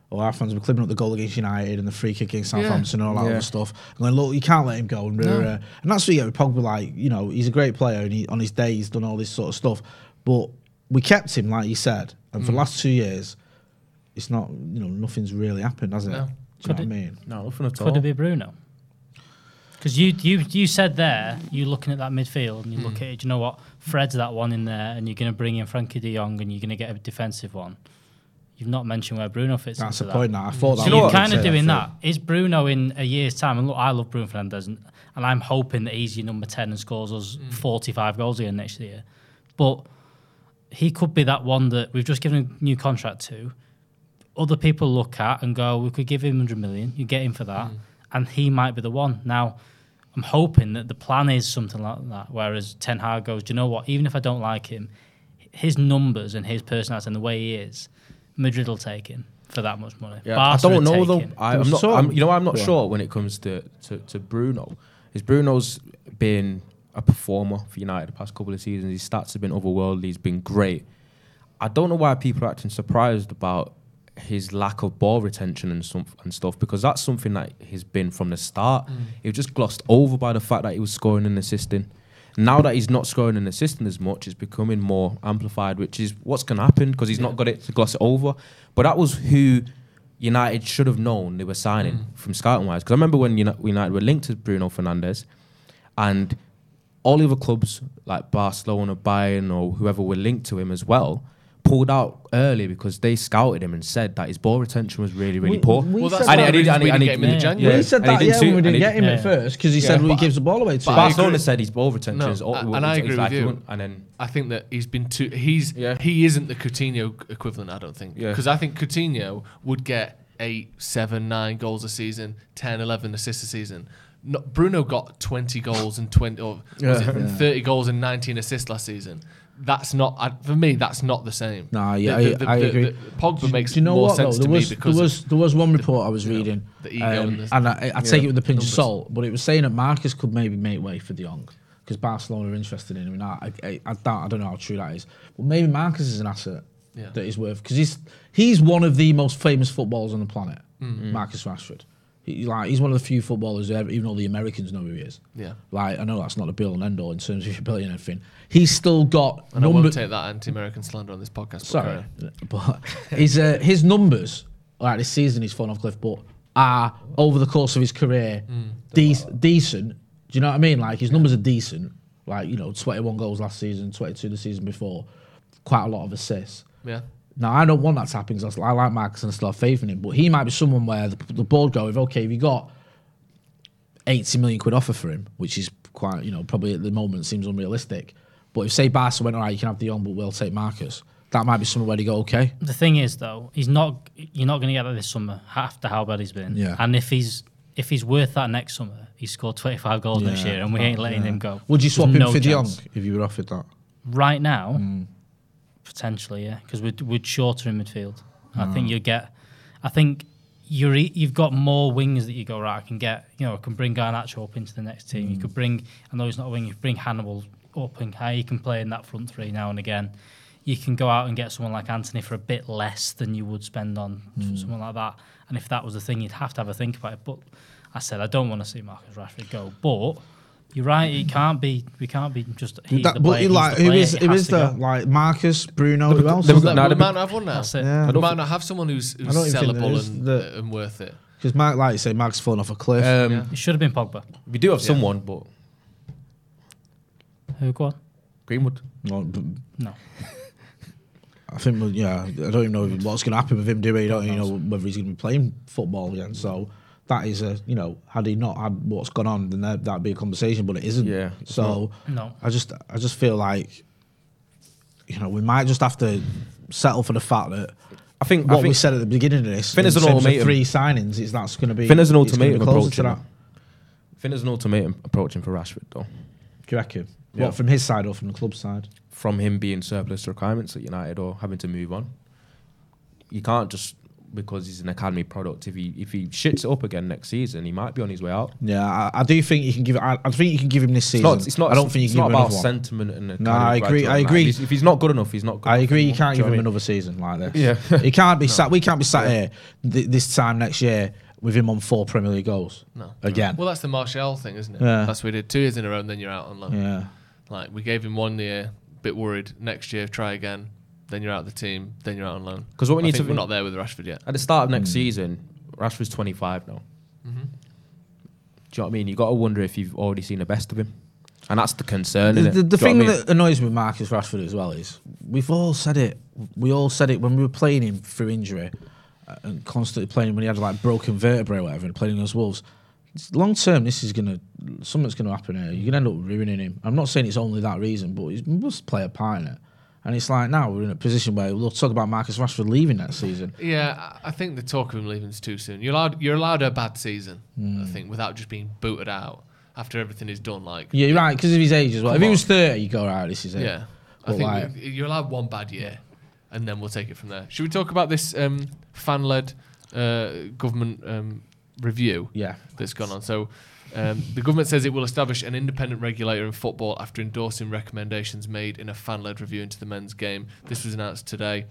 [SPEAKER 3] or our fans would be clipping up the goal against United and the free kick against
[SPEAKER 2] Yeah.
[SPEAKER 3] Southampton and all that
[SPEAKER 4] Yeah.
[SPEAKER 3] other stuff. And going, look, you can't let him go. And,
[SPEAKER 2] No.
[SPEAKER 3] uh, and that's what you get with Pogba. Like, you know, he's a great player, and he, on his day, he's done all this sort of stuff. But we kept him, like you said, and
[SPEAKER 2] Mm.
[SPEAKER 3] for the last two years, it's not, you know, nothing's really happened, has it?
[SPEAKER 2] No.
[SPEAKER 3] Do you know
[SPEAKER 5] Could
[SPEAKER 3] what I mean?
[SPEAKER 4] No, nothing at all.
[SPEAKER 5] Could it be Bruno? Because you, you you said there, you're looking at that midfield and you look at it, you know what, Fred's that one in there, and you're going to bring in Frankie de Jong and you're going to get a defensive one. You've not mentioned where Bruno fits
[SPEAKER 3] That's
[SPEAKER 5] into
[SPEAKER 3] the
[SPEAKER 5] that.
[SPEAKER 3] point now. I thought that
[SPEAKER 5] So
[SPEAKER 3] was
[SPEAKER 5] you're kind of doing
[SPEAKER 3] I
[SPEAKER 5] that. Is Bruno in a year's time? And look, I love Bruno Fernandes, and, and I'm hoping that he's your number 10 and scores us 45 goals again next year. But he could be that one that we've just given a new contract to. Other people look at and go, we could give him 100 million, you get him for that, mm. and he might be the one. Now, I'm hoping that the plan is something like that, whereas Ten Hag goes, do you know what, even if I don't like him, his numbers and his personality and the way he is, Madrid will take him for that much money.
[SPEAKER 4] Yeah,
[SPEAKER 5] Barca
[SPEAKER 4] I don't know though.
[SPEAKER 5] him.
[SPEAKER 4] I, I'm not.
[SPEAKER 3] So-
[SPEAKER 4] I'm, you know, I'm not
[SPEAKER 3] Go
[SPEAKER 4] sure when it comes to, to, to Bruno. Is Bruno's been a performer for United the past couple of seasons? His stats have been otherworldly. He's been great. I don't know why people are acting surprised about his lack of ball retention and some and stuff because that's something that he's been from the start. Mm. He was just glossed over by the fact that he was scoring and assisting. Now that he's not scoring and assisting as much, it's becoming more amplified, which is what's going to happen because he's not got it to gloss it over. But that was who United should have known they were signing mm. from scouting wise. Because I remember when United were linked to Bruno Fernandes, and all the other clubs like Barcelona, Bayern, or whoever were linked to him as well pulled out early because they scouted him and said that his ball retention was really, really
[SPEAKER 3] We-
[SPEAKER 4] poor.
[SPEAKER 3] we
[SPEAKER 2] Well, that's
[SPEAKER 3] said
[SPEAKER 2] one
[SPEAKER 3] that-
[SPEAKER 2] of the reasons
[SPEAKER 4] and
[SPEAKER 2] we
[SPEAKER 4] and
[SPEAKER 2] didn't get him in the
[SPEAKER 5] yeah.
[SPEAKER 3] We said that,
[SPEAKER 4] didn't
[SPEAKER 3] yeah, when we didn't get him
[SPEAKER 5] yeah.
[SPEAKER 3] at first because he
[SPEAKER 4] Yeah.
[SPEAKER 3] said well, he gives the ball away too
[SPEAKER 2] but I
[SPEAKER 3] much.
[SPEAKER 4] Barcelona said his ball retention
[SPEAKER 2] No,
[SPEAKER 4] is all,
[SPEAKER 2] I- and I agree with
[SPEAKER 4] like
[SPEAKER 2] you.
[SPEAKER 4] And then
[SPEAKER 2] I think that he's been too. He's
[SPEAKER 4] Yeah.
[SPEAKER 2] he isn't the Coutinho equivalent. I don't think
[SPEAKER 4] Yeah.
[SPEAKER 2] because I think Coutinho would get eight, seven, nine goals a season, 10, 11 assists a season. No, Bruno got twenty goals and twenty or was it
[SPEAKER 3] Yeah.
[SPEAKER 2] thirty goals and nineteen assists last season. That's not I, for me. That's not the same.
[SPEAKER 3] Nah, yeah,
[SPEAKER 2] The-
[SPEAKER 3] I-
[SPEAKER 2] the-
[SPEAKER 3] I
[SPEAKER 2] the-
[SPEAKER 3] agree.
[SPEAKER 2] Pogba
[SPEAKER 3] Do-
[SPEAKER 2] makes
[SPEAKER 3] do you know
[SPEAKER 2] more
[SPEAKER 3] what,
[SPEAKER 2] sense
[SPEAKER 3] though?
[SPEAKER 2] to
[SPEAKER 3] there was,
[SPEAKER 2] me because
[SPEAKER 3] there was there was one report I was
[SPEAKER 2] know,
[SPEAKER 3] reading,
[SPEAKER 2] ego
[SPEAKER 3] um,
[SPEAKER 2] and
[SPEAKER 3] and I, I take it with a pinch
[SPEAKER 2] numbers.
[SPEAKER 3] of salt, but it was saying that Marcus could maybe make way for De Jong because Barcelona are interested in him. And I, I, I, doubt, I don't know how true that is, but maybe Marcus is an asset
[SPEAKER 2] Yeah.
[SPEAKER 3] that is worth because he's he's one of the most famous footballers on the planet,
[SPEAKER 2] Mm.
[SPEAKER 3] Marcus Rashford. He, like he's one of the few footballers who ever, even all the Americans know who he is.
[SPEAKER 2] Yeah.
[SPEAKER 3] Like I know that's not a bill and end all in terms of your ability and everything. He's still got
[SPEAKER 2] and I
[SPEAKER 3] number-
[SPEAKER 2] won't take that anti-American slander on this podcast.
[SPEAKER 3] Sorry, but his uh, his numbers like this season he's fallen off cliff, but are over the course of his career dec- decent. Do you know what I mean? Like his numbers are decent. Like you know, twenty one goals last season, twenty two the season before, quite a lot of assists.
[SPEAKER 2] Yeah.
[SPEAKER 3] Now I don't want that to happen because I like Marcus and I still have faith in him. But he might be someone where the, the board go, if okay, if you got eighty million quid offer for him, which is quite you know probably at the moment seems unrealistic. But if say Barca went, all right, you can have the young, but we'll take Marcus. That might be somewhere where they go, okay.
[SPEAKER 5] The thing is, though, he's not. You're not going to get that this summer after how bad he's been.
[SPEAKER 3] Yeah.
[SPEAKER 5] And if he's if he's worth that next summer, he scored 25 goals
[SPEAKER 3] Yeah.
[SPEAKER 5] year, and we ain't letting him go.
[SPEAKER 3] Would you
[SPEAKER 5] There's
[SPEAKER 3] swap him
[SPEAKER 5] no
[SPEAKER 3] for De Jong if you were offered that?
[SPEAKER 5] right now?
[SPEAKER 3] Mm.
[SPEAKER 5] Potentially, yeah, because we're, we're shorter in midfield. I
[SPEAKER 3] Mm.
[SPEAKER 5] think you get. I think you're e- you've got more wings that you go right. I can get you know I can bring Garnacho up into the next team.
[SPEAKER 3] Mm.
[SPEAKER 5] You could bring I know he's not a wing. You could bring Hannibal up and high. You can play in that front three now and again. You can go out and get someone like Antony for a bit less than you would spend on
[SPEAKER 3] Mm.
[SPEAKER 5] someone like that. And if that was the thing, you'd have to have a think about it. But I said I don't want to see Marcus Rashford go. But You're right. It can't be. We can't be just. He's
[SPEAKER 3] That-
[SPEAKER 5] the
[SPEAKER 3] but
[SPEAKER 5] player,
[SPEAKER 3] he,
[SPEAKER 5] he's
[SPEAKER 3] like
[SPEAKER 5] the
[SPEAKER 3] who
[SPEAKER 5] player,
[SPEAKER 3] is
[SPEAKER 5] it
[SPEAKER 3] who
[SPEAKER 5] has
[SPEAKER 3] is
[SPEAKER 5] to
[SPEAKER 3] the
[SPEAKER 5] go.
[SPEAKER 3] like Marcus Bruno? Who else?
[SPEAKER 4] they've
[SPEAKER 3] is
[SPEAKER 4] got-
[SPEAKER 3] there?
[SPEAKER 4] no,
[SPEAKER 2] we
[SPEAKER 4] they've
[SPEAKER 2] might
[SPEAKER 4] been-
[SPEAKER 2] not have one now.
[SPEAKER 5] That's it.
[SPEAKER 3] Yeah.
[SPEAKER 2] We might not have someone who's, who's
[SPEAKER 3] I don't think there
[SPEAKER 2] sellable
[SPEAKER 3] is
[SPEAKER 2] and,
[SPEAKER 3] the-
[SPEAKER 2] and worth it.
[SPEAKER 3] Because Mark, like you say, Mark's fallen off a cliff.
[SPEAKER 4] Um,
[SPEAKER 2] Yeah.
[SPEAKER 5] It should have been Pogba.
[SPEAKER 4] We do have someone, but
[SPEAKER 5] Who go on?
[SPEAKER 4] Greenwood.
[SPEAKER 3] No,
[SPEAKER 5] No.
[SPEAKER 3] I think, yeah, I don't even know what's going to happen with him. Do we? You don't even know whether he's going to be playing football again. So that is a, you know, had he not had what's gone on, then that, that'd be a conversation. But it isn't.
[SPEAKER 4] Yeah,
[SPEAKER 3] So
[SPEAKER 5] No.
[SPEAKER 3] I just, I just feel like, you know, we might just have to settle for the fact that
[SPEAKER 4] I think.
[SPEAKER 3] what
[SPEAKER 4] I think
[SPEAKER 3] we said at the beginning of this.
[SPEAKER 4] think there's
[SPEAKER 3] in
[SPEAKER 4] an
[SPEAKER 3] terms
[SPEAKER 4] ultimatum.
[SPEAKER 3] Three signings. Is that's going to be?
[SPEAKER 4] I think there's an
[SPEAKER 3] it's
[SPEAKER 4] ultimatum
[SPEAKER 3] closer to
[SPEAKER 4] approaching.
[SPEAKER 3] that.
[SPEAKER 4] I think there's an ultimatum approaching for Rashford though,
[SPEAKER 3] Do you reckon?
[SPEAKER 4] Yeah.
[SPEAKER 3] What from his side or from the club side?
[SPEAKER 4] from him being surplus requirements at United or having to move on. You can't just because he's an academy product. If he if he shits it up again next season, he might be on his way out.
[SPEAKER 3] Yeah, I, I do think you can give. I, I think you can give him this
[SPEAKER 4] It's
[SPEAKER 3] season.
[SPEAKER 4] not. It's not.
[SPEAKER 3] I don't think you
[SPEAKER 4] it's
[SPEAKER 3] can
[SPEAKER 4] not
[SPEAKER 3] give him
[SPEAKER 4] about
[SPEAKER 3] another one.
[SPEAKER 4] sentiment and.
[SPEAKER 3] No,
[SPEAKER 4] academy
[SPEAKER 3] I agree- I
[SPEAKER 4] and that.
[SPEAKER 3] agree.
[SPEAKER 4] If he's, if he's not good enough, he's not. good
[SPEAKER 3] I
[SPEAKER 4] enough
[SPEAKER 3] agree. You can't give him
[SPEAKER 4] know
[SPEAKER 3] another season like this.
[SPEAKER 4] Yeah.
[SPEAKER 3] he can't be sat. We can't be sat here th- this time next year with him on four Premier League goals.
[SPEAKER 2] No.
[SPEAKER 3] again.
[SPEAKER 2] Well, that's the Martial thing, isn't it?
[SPEAKER 3] Yeah.
[SPEAKER 2] That's what we did two years in a row, and then you're out on loan.
[SPEAKER 3] yeah,
[SPEAKER 2] Like we gave him one year, bit worried. Next year, try again. Then you're out of the team. Then you're out on loan.
[SPEAKER 4] Because what we
[SPEAKER 2] I
[SPEAKER 4] need
[SPEAKER 2] think
[SPEAKER 4] to
[SPEAKER 2] we're not there with Rashford yet.
[SPEAKER 4] At the start of next
[SPEAKER 3] Hmm.
[SPEAKER 4] season, Rashford's 25 now.
[SPEAKER 2] Mm-hmm.
[SPEAKER 4] Do you know what I mean? You got to wonder if you've already seen the best of him, and that's the concern.
[SPEAKER 3] the,
[SPEAKER 4] innit?
[SPEAKER 3] the, the
[SPEAKER 4] Do you
[SPEAKER 3] thing
[SPEAKER 4] I mean?
[SPEAKER 3] that annoys me with Marcus Rashford as well is we've all said it. We all said it when we were playing him through injury uh, and constantly playing him when he had like broken vertebrae or whatever and playing those Wolves. Long term, this is gonna something's gonna happen here. You're gonna end up ruining him. I'm not saying it's only that reason, but he must play a part in it. And it's like now we're in a position where we'll talk about Marcus Rashford leaving that season.
[SPEAKER 2] Yeah, I think the talk of him leaving is too soon. You're allowed. You're allowed a bad season.
[SPEAKER 3] Hmm.
[SPEAKER 2] I think without just being booted out after everything is done. Like
[SPEAKER 3] Yeah, you're right because of his age as well.
[SPEAKER 2] Come
[SPEAKER 3] if he was 30, you go right. This is it.
[SPEAKER 2] Yeah, I think
[SPEAKER 3] like-
[SPEAKER 2] you're allowed one bad year, and then we'll take it from there. Should we talk about this um, fan-led uh, government um, review?
[SPEAKER 3] Yeah.
[SPEAKER 2] that's gone on. So. Um, the government says it will establish an independent regulator in football after endorsing recommendations made in a fan-led review into the men's game. This was announced today.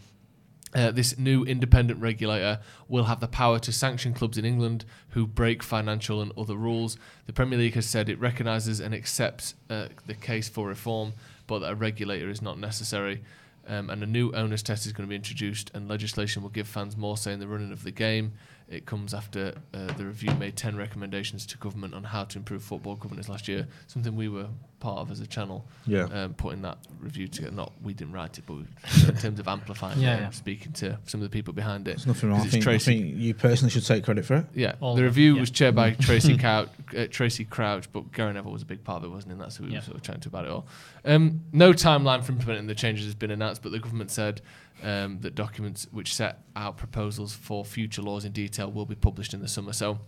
[SPEAKER 2] Uh, this new independent regulator will have the power to sanction clubs in England who break financial and other rules. The Premier League has said it recognises and accepts uh, the case for reform, but that a regulator is not necessary. Um, and a new owners test is going to be introduced, and legislation will give fans more say in the running of the game. It comes after uh, the review made 10 recommendations to government on how to improve football governance last year, something we were part of as a channel.
[SPEAKER 3] Yeah.
[SPEAKER 2] Um, putting that review together. Not we didn't write it, but we, in terms of amplifying
[SPEAKER 5] Yeah,
[SPEAKER 2] it
[SPEAKER 5] yeah.
[SPEAKER 2] and speaking to some of the people behind it.
[SPEAKER 3] There's nothing wrong. I
[SPEAKER 2] it's
[SPEAKER 3] think, I think you personally should take credit for it.
[SPEAKER 2] yeah,
[SPEAKER 5] All
[SPEAKER 2] the
[SPEAKER 5] of it,
[SPEAKER 2] review
[SPEAKER 5] yeah.
[SPEAKER 2] was chaired by Tracy Couch, uh, Tracy Crouch, but Gary Neville was a big part of it, wasn't he? And that's who we
[SPEAKER 5] Yeah.
[SPEAKER 2] were sort of chatting to about it all. Um, no timeline for implementing the changes has been announced, but the government said um, that documents which set out proposals for future laws in detail will be published in the summer. So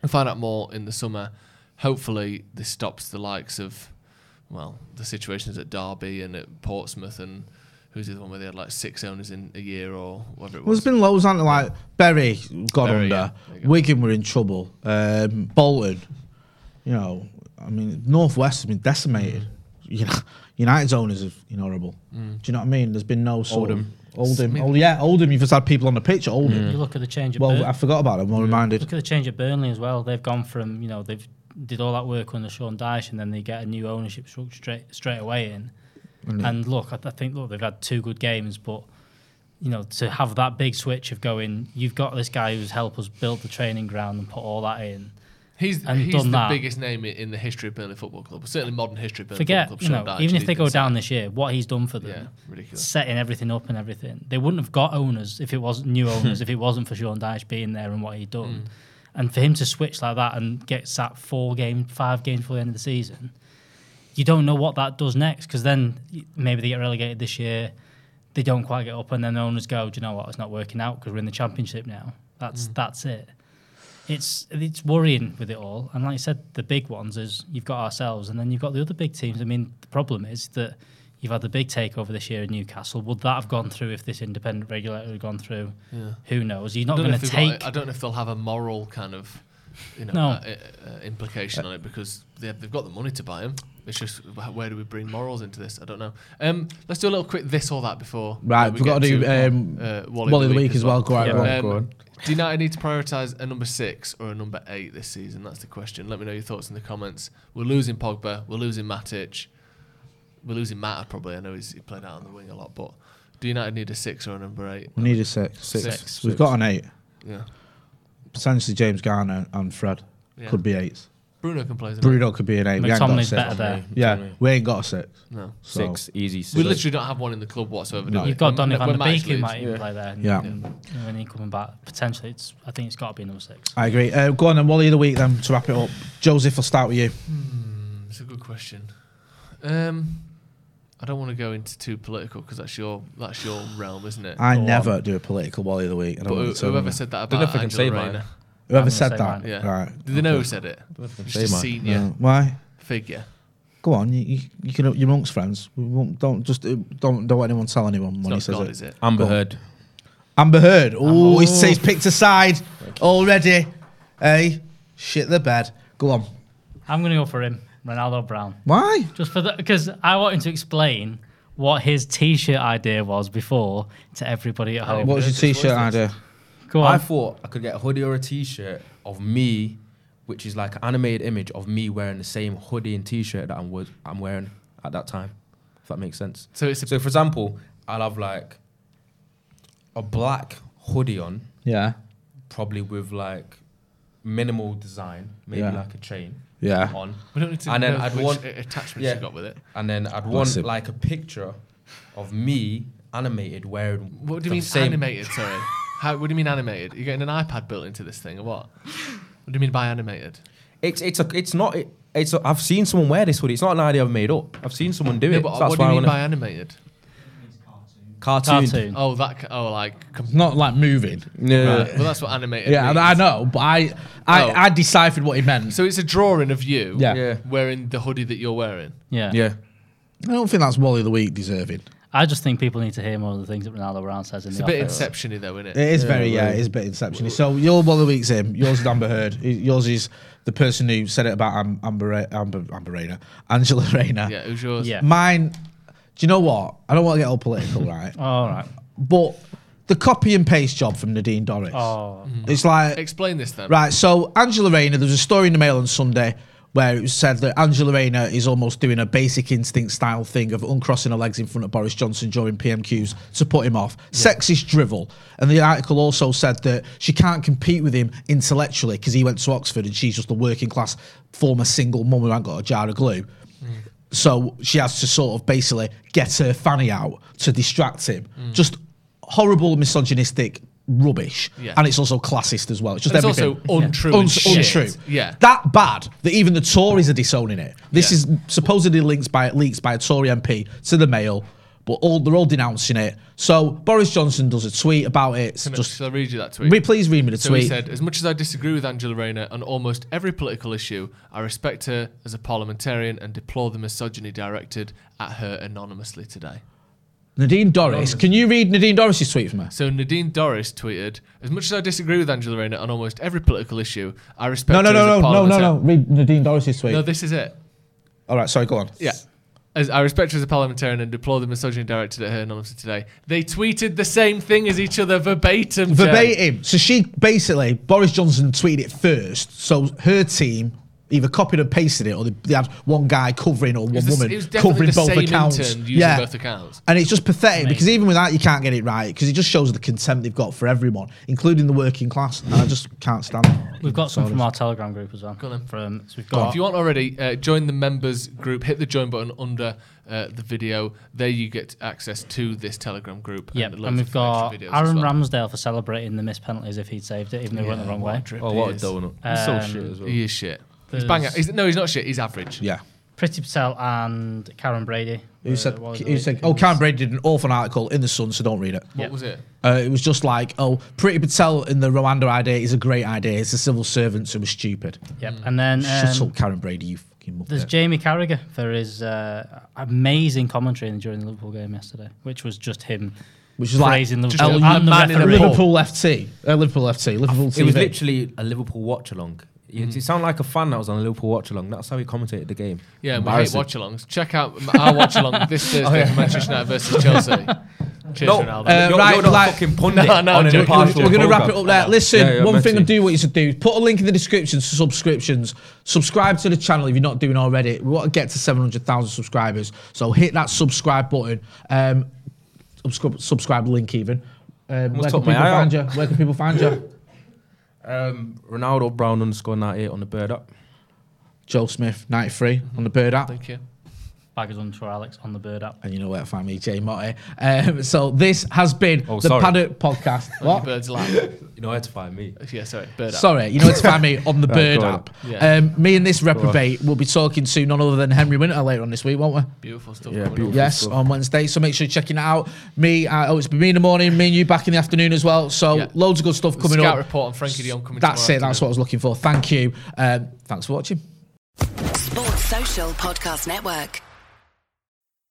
[SPEAKER 2] we'll find out more in the summer. Hopefully, this stops the likes of, well, the situations at Derby and at Portsmouth and. Who's the other one where they had like six owners in a year or whatever it
[SPEAKER 3] Well,
[SPEAKER 2] was?
[SPEAKER 3] there's been loads, there? Like Bury got
[SPEAKER 2] Bury,
[SPEAKER 3] under,
[SPEAKER 2] yeah. Go.
[SPEAKER 3] Wigan were in trouble, um, Bolton. You know, I mean, Northwest has been decimated.
[SPEAKER 2] Mm.
[SPEAKER 3] You know, United's owners have been horrible. Mm. Do you know what I mean? There's been no sort
[SPEAKER 4] Oldham.
[SPEAKER 3] of Oldham. Oh yeah, Oldham. You've just had people on the pitch at Oldham. Mm.
[SPEAKER 5] You look at the change at
[SPEAKER 3] Well,
[SPEAKER 5] Bur-
[SPEAKER 3] I forgot about them. I'm reminded.
[SPEAKER 5] Look at the change at Burnley as well. They've gone from you know they've did all that work under Sean Dyche, and then they get a new ownership structure straight straight away in. And look, I, I think look they've had two good games, but you know to have that big switch of going, you've got this guy who's helped us build the training ground and put all that in.
[SPEAKER 2] He's,
[SPEAKER 5] and
[SPEAKER 2] he's
[SPEAKER 5] done
[SPEAKER 2] the
[SPEAKER 5] that.
[SPEAKER 2] biggest name in the history of Burnley Football Club, certainly modern history of Burnley
[SPEAKER 5] Forget
[SPEAKER 2] Football
[SPEAKER 5] you
[SPEAKER 2] Club.
[SPEAKER 5] know even if they go down this year, what he's done for them.
[SPEAKER 2] Yeah, ridiculous.
[SPEAKER 5] setting everything up and everything. They wouldn't have got owners if it wasn't new owners if it wasn't for Sean Dyche being there and what he'd done. Mm. And for him to switch like that and get sat four games, five games before the end of the season, you don't know what that does next because then maybe they get relegated this year, they don't quite get up, and then the owners go, "Do you know what? It's not working out because we're in the championship now. That's mm. that's it." It's it's worrying with it all, and like I said, the big ones is you've got ourselves, and then you've got the other big teams. I mean, the problem is that you've had the big takeover this year in Newcastle. Would that have gone through if this independent regulator had gone through?
[SPEAKER 2] Yeah.
[SPEAKER 5] Who knows? You're not going to
[SPEAKER 2] they've got-
[SPEAKER 5] take.
[SPEAKER 2] I don't know if they'll have a moral kind of you know,
[SPEAKER 5] No.
[SPEAKER 2] uh, uh, implication on it because they have, they've got the money to buy him. It's just where do we bring morals into this? I don't know. Um, let's do a little quick this or that before.
[SPEAKER 3] Right,
[SPEAKER 2] we
[SPEAKER 3] we've got to do um,
[SPEAKER 2] uh,
[SPEAKER 3] Wally, of the week as well. Go, on,
[SPEAKER 5] Yeah,
[SPEAKER 3] on.
[SPEAKER 2] Um,
[SPEAKER 4] go on.
[SPEAKER 2] Do United need to prioritise a number six or a number eight this season? That's the question. Let me know your thoughts in the comments. We're losing Pogba. We're losing Matic. We're losing Mata probably. I know he's, he played out on the wing a lot, but do United need a six or a number eight?
[SPEAKER 3] We need a six.
[SPEAKER 2] Six.
[SPEAKER 3] We've got an eight.
[SPEAKER 2] Yeah.
[SPEAKER 3] Potentially James Garner and Fred
[SPEAKER 2] Yeah.
[SPEAKER 3] could be eights.
[SPEAKER 2] Bruno can play. as an
[SPEAKER 3] Bruno could be an eight. We ain't got a
[SPEAKER 5] McTominay's
[SPEAKER 3] six.
[SPEAKER 5] there.
[SPEAKER 3] Yeah, we ain't got a six.
[SPEAKER 2] eight. No.
[SPEAKER 3] So.
[SPEAKER 4] Six, easy. Six.
[SPEAKER 2] We literally don't have one in the club whatsoever. do
[SPEAKER 3] No.
[SPEAKER 2] we?
[SPEAKER 5] You've got
[SPEAKER 2] When-
[SPEAKER 5] Donny van
[SPEAKER 2] when
[SPEAKER 5] der
[SPEAKER 2] Matic
[SPEAKER 5] Beek who
[SPEAKER 2] leaves.
[SPEAKER 5] might even
[SPEAKER 4] Yeah.
[SPEAKER 5] play there.
[SPEAKER 3] Yeah.
[SPEAKER 5] And when he coming back, potentially, it's. I think it's got to be number six.
[SPEAKER 3] I agree. Uh, go on then, Wally of the week then to wrap it up. Joseph, I'll start with you.
[SPEAKER 2] It's a good question. Um, I don't want to go into too political because that's your that's your realm, isn't it?
[SPEAKER 3] I
[SPEAKER 5] Go on.
[SPEAKER 3] never do a political Wally of the week. I don't
[SPEAKER 2] But
[SPEAKER 3] want
[SPEAKER 2] who-
[SPEAKER 3] to
[SPEAKER 2] whoever said that
[SPEAKER 4] Don't know
[SPEAKER 2] about
[SPEAKER 4] if I can
[SPEAKER 2] Angela
[SPEAKER 4] say
[SPEAKER 2] Rayner,
[SPEAKER 4] mine.
[SPEAKER 3] Whoever said that.
[SPEAKER 2] yeah.
[SPEAKER 3] Right.
[SPEAKER 2] Did they know who said it?
[SPEAKER 4] Say
[SPEAKER 2] Just a senior
[SPEAKER 3] No. Why?
[SPEAKER 2] figure.
[SPEAKER 3] Go on. You, you, you can. You're amongst friends. We won't, don't just uh, don't don't let anyone tell anyone
[SPEAKER 2] It's
[SPEAKER 3] when he
[SPEAKER 2] not
[SPEAKER 3] says
[SPEAKER 2] God,
[SPEAKER 3] it.
[SPEAKER 2] is it?
[SPEAKER 4] Amber Heard.
[SPEAKER 3] Amber Heard. Oh, he's, he's picked a side already. Hey, shit the bed. Go on.
[SPEAKER 5] I'm going to go for him, Ronaldo Brown.
[SPEAKER 3] Why?
[SPEAKER 5] Just for that, because I want him to explain what his T-shirt idea was before to everybody at home.
[SPEAKER 3] What was your t-shirt idea?
[SPEAKER 5] Go
[SPEAKER 4] I thought I could get a hoodie or a t-shirt of me, which is like an animated image of me wearing the same hoodie and t-shirt that I'm was I'm wearing at that time. If that makes sense.
[SPEAKER 2] So it's a
[SPEAKER 4] So for example, I'll have like a black hoodie on,
[SPEAKER 3] Yeah.
[SPEAKER 4] probably with like minimal design, maybe
[SPEAKER 3] Yeah.
[SPEAKER 4] like a chain
[SPEAKER 3] Yeah.
[SPEAKER 4] on,
[SPEAKER 2] we don't need to
[SPEAKER 4] and then
[SPEAKER 2] know
[SPEAKER 4] I'd
[SPEAKER 2] which
[SPEAKER 4] want-
[SPEAKER 2] attachments
[SPEAKER 4] yeah.
[SPEAKER 2] you got with it.
[SPEAKER 4] and then I'd
[SPEAKER 3] Bless
[SPEAKER 4] want
[SPEAKER 3] him.
[SPEAKER 4] like a picture of me animated wearing.
[SPEAKER 2] What do you
[SPEAKER 4] the
[SPEAKER 2] mean
[SPEAKER 4] same-
[SPEAKER 2] animated? Sorry. How? What do you mean animated? You're getting an iPad built into this thing or what? What do you mean by animated?
[SPEAKER 4] It's it's a it's not it, it's a, I've seen someone wear this hoodie. It's not an idea I've made up. I've seen someone do
[SPEAKER 2] Yeah,
[SPEAKER 4] it.
[SPEAKER 2] but
[SPEAKER 4] so that's
[SPEAKER 2] what do
[SPEAKER 4] why
[SPEAKER 2] you
[SPEAKER 4] I
[SPEAKER 2] mean
[SPEAKER 4] wanna-
[SPEAKER 2] by animated?
[SPEAKER 4] cartoon?
[SPEAKER 5] Cartoon.
[SPEAKER 2] Oh, that. ca- Oh, like. Com-
[SPEAKER 3] Not like moving.
[SPEAKER 4] No.
[SPEAKER 2] right. Well, that's what animated.
[SPEAKER 3] Yeah,
[SPEAKER 2] means.
[SPEAKER 3] I know, but I I,
[SPEAKER 2] Oh.
[SPEAKER 3] I deciphered what he meant.
[SPEAKER 2] So it's a drawing of you.
[SPEAKER 3] Yeah.
[SPEAKER 4] Yeah.
[SPEAKER 2] Wearing the hoodie that you're wearing.
[SPEAKER 5] Yeah.
[SPEAKER 4] Yeah.
[SPEAKER 3] I don't think that's Wally of the week deserving.
[SPEAKER 5] I just think people need to hear more of the things that Ronaldo Brown says in
[SPEAKER 2] It's
[SPEAKER 5] the
[SPEAKER 2] a bit
[SPEAKER 5] office.
[SPEAKER 2] inception-y though, isn't it?
[SPEAKER 3] It is very yeah,
[SPEAKER 4] right.
[SPEAKER 3] it is a bit inception. So your one of the week's him. Yours is Amber Heard. Yours is the person who said it about Am- Amber Ra- Amber Amber Rayner, Angela Rayner.
[SPEAKER 2] Yeah, who's yours?
[SPEAKER 5] Yeah.
[SPEAKER 3] Mine. Do you know what? I don't want to get all political, right?
[SPEAKER 5] Oh, all right.
[SPEAKER 3] But the copy and paste job from Nadine Dorries.
[SPEAKER 5] Oh,
[SPEAKER 3] It's like
[SPEAKER 2] Explain this then.
[SPEAKER 3] Right, so Angela Rayner, there was a story in the Mail on Sunday where it was said that Angela Rayner is almost doing a basic instinct style thing of uncrossing her legs in front of Boris Johnson during PMQs to put him off. Sexist drivel. And the article also said that she can't compete with him intellectually because he went to Oxford and she's just a working class former single mum who ain't got a jar of glue. Mm. So she has to sort of basically get her fanny out to distract him. Mm. Just horrible, misogynistic rubbish.
[SPEAKER 2] Yeah.
[SPEAKER 3] And it's also classist as well. It's just
[SPEAKER 2] And it's
[SPEAKER 3] everything.
[SPEAKER 2] also untrue.
[SPEAKER 3] Un-
[SPEAKER 2] shit.
[SPEAKER 3] untrue.
[SPEAKER 2] Yeah.
[SPEAKER 3] That bad that even the Tories are disowning it. This
[SPEAKER 2] Yeah.
[SPEAKER 3] is supposedly linked by leaks by a Tory MP to the Mail, but all they're all denouncing it. So Boris Johnson does a tweet about it.
[SPEAKER 2] Can I-
[SPEAKER 3] just
[SPEAKER 2] shall I read you that tweet?
[SPEAKER 3] Re- please read me the
[SPEAKER 2] So
[SPEAKER 3] tweet.
[SPEAKER 2] he said, as much as I disagree with Angela Rayner on almost every political issue, I respect her as a parliamentarian and deplore the misogyny directed at her anonymously today.
[SPEAKER 3] Nadine Dorries. Can you read Nadine Dorries's tweet from her?
[SPEAKER 2] So Nadine Dorries tweeted, as much as I disagree with Angela Rayner on almost every political issue, I respect
[SPEAKER 3] No, no,
[SPEAKER 2] her
[SPEAKER 3] no,
[SPEAKER 2] as a
[SPEAKER 3] no, no, no, no.
[SPEAKER 2] parliamentarian. No.
[SPEAKER 3] Read Nadine Dorries's tweet.
[SPEAKER 2] No, this is it.
[SPEAKER 3] All right, sorry, go on.
[SPEAKER 2] Yeah. As I respect her as a parliamentarian and deplore the misogyny directed at her anonymously today. They tweeted the same thing as each other verbatim. Jay.
[SPEAKER 3] Verbatim. So she basically, Boris Johnson tweeted it first. So her team either copied and pasted it or they, they had one guy covering or one
[SPEAKER 2] was the s-
[SPEAKER 3] woman
[SPEAKER 2] it was
[SPEAKER 3] covering
[SPEAKER 2] the
[SPEAKER 3] both
[SPEAKER 2] same
[SPEAKER 3] accounts.
[SPEAKER 2] intern using both accounts.
[SPEAKER 3] And it's just pathetic because even with that, you can't get it right because it just shows the contempt they've got for everyone, including the working class. And I just can't stand it.
[SPEAKER 5] we've got some from our Telegram group as well.
[SPEAKER 2] Go on.
[SPEAKER 5] From so we've
[SPEAKER 2] If
[SPEAKER 5] got
[SPEAKER 2] you want already, uh, join the members group. Hit the join button under uh, the video. There you get access to this Telegram group.
[SPEAKER 5] yeah,
[SPEAKER 2] loads
[SPEAKER 5] and we've got
[SPEAKER 2] extra videos as
[SPEAKER 5] Aaron
[SPEAKER 2] well.
[SPEAKER 5] Ramsdale for celebrating the missed penalties if he'd saved it, even though he went the wrong way.
[SPEAKER 4] Oh, what a
[SPEAKER 2] is.
[SPEAKER 4] donut. He's so
[SPEAKER 5] Um,
[SPEAKER 4] shit as well.
[SPEAKER 2] He is shit. He's
[SPEAKER 5] There's-
[SPEAKER 2] bang. He's, no, he's not shit. He's average.
[SPEAKER 3] Yeah.
[SPEAKER 5] Priti Patel and Karren Brady.
[SPEAKER 3] Who said?
[SPEAKER 5] what was the
[SPEAKER 3] Who said? Oh, Karren Brady did an awful article in the Sun, so don't read it.
[SPEAKER 2] What
[SPEAKER 5] Yeah.
[SPEAKER 2] was it?
[SPEAKER 3] Uh, it was just like, oh, Priti Patel in the Rwanda idea is a great idea. It's the civil servants who were stupid.
[SPEAKER 5] Yep, and then
[SPEAKER 3] Shut
[SPEAKER 5] um,
[SPEAKER 3] up, Karren Brady, you fucking muppet.
[SPEAKER 5] There's Jamie Carragher for his uh, amazing commentary during the Liverpool game yesterday, which was just him
[SPEAKER 3] Which is like
[SPEAKER 5] praising
[SPEAKER 2] just
[SPEAKER 5] Liverpool and the
[SPEAKER 2] man in a
[SPEAKER 3] Liverpool FT. Uh, Liverpool FT. Liverpool TV.
[SPEAKER 4] It was literally a Liverpool watch along. You, you sound like a fan that was on a Liverpool watch along. That's how he commentated the game.
[SPEAKER 2] Yeah, we hate
[SPEAKER 4] Embarrassing.
[SPEAKER 2] watch alongs. Check out our watch along this Thursday for Manchester United versus Chelsea. Cheers,
[SPEAKER 4] No,
[SPEAKER 2] Ronaldo.
[SPEAKER 3] Uh,
[SPEAKER 4] you're,
[SPEAKER 3] right,
[SPEAKER 4] you're not
[SPEAKER 3] like-
[SPEAKER 4] fucking pundit
[SPEAKER 2] No, no,
[SPEAKER 4] on an
[SPEAKER 2] joking,
[SPEAKER 4] impartial
[SPEAKER 3] We're going to wrap it up there. Listen,
[SPEAKER 4] Yeah, yeah,
[SPEAKER 3] one thing. I do want you to do, put a link in the description to subscriptions. Subscribe to the channel if you're not doing already. We want to get to 700,000 subscribers. So hit that subscribe button. Um, subscribe, subscribe link even. Um, where, can
[SPEAKER 4] took my
[SPEAKER 3] people
[SPEAKER 4] eye
[SPEAKER 3] find you? where can people find you?
[SPEAKER 4] Um, Ronaldo Brown underscore 98 on the bird up.
[SPEAKER 3] Joe Smith, 93 on the Bird app.
[SPEAKER 2] Thank you.
[SPEAKER 5] Baggers underscore Alex on the bird app.
[SPEAKER 3] And you know where to find me, Jay Motty. Um, so this has been
[SPEAKER 4] Oh,
[SPEAKER 3] the
[SPEAKER 4] sorry.
[SPEAKER 3] Paddock Podcast.
[SPEAKER 2] Your
[SPEAKER 3] What?
[SPEAKER 2] bird's lap.
[SPEAKER 4] You know where to find me.
[SPEAKER 2] Yeah, sorry. Bird up.
[SPEAKER 3] Sorry, you know where to find me on the
[SPEAKER 4] Right,
[SPEAKER 3] Bird
[SPEAKER 4] go
[SPEAKER 3] app.
[SPEAKER 2] Yeah.
[SPEAKER 3] Um, me and this reprobate will be talking to none other than Henry Winter later on this week, won't we?
[SPEAKER 2] Beautiful stuff.
[SPEAKER 4] Yeah, beautiful.
[SPEAKER 3] Yes,
[SPEAKER 4] stuff.
[SPEAKER 3] on Wednesday. So make sure you're checking it out. Me, uh, oh, it's been me in the morning, me and you back in the afternoon as well. So
[SPEAKER 2] Yeah.
[SPEAKER 3] loads of good stuff coming
[SPEAKER 2] Scout
[SPEAKER 3] up.
[SPEAKER 2] report on Frankie de Jong coming
[SPEAKER 3] That's
[SPEAKER 2] tomorrow
[SPEAKER 3] it. That's what I was looking for. Thank you. Um, thanks for watching.
[SPEAKER 10] Sports Social Podcast Network.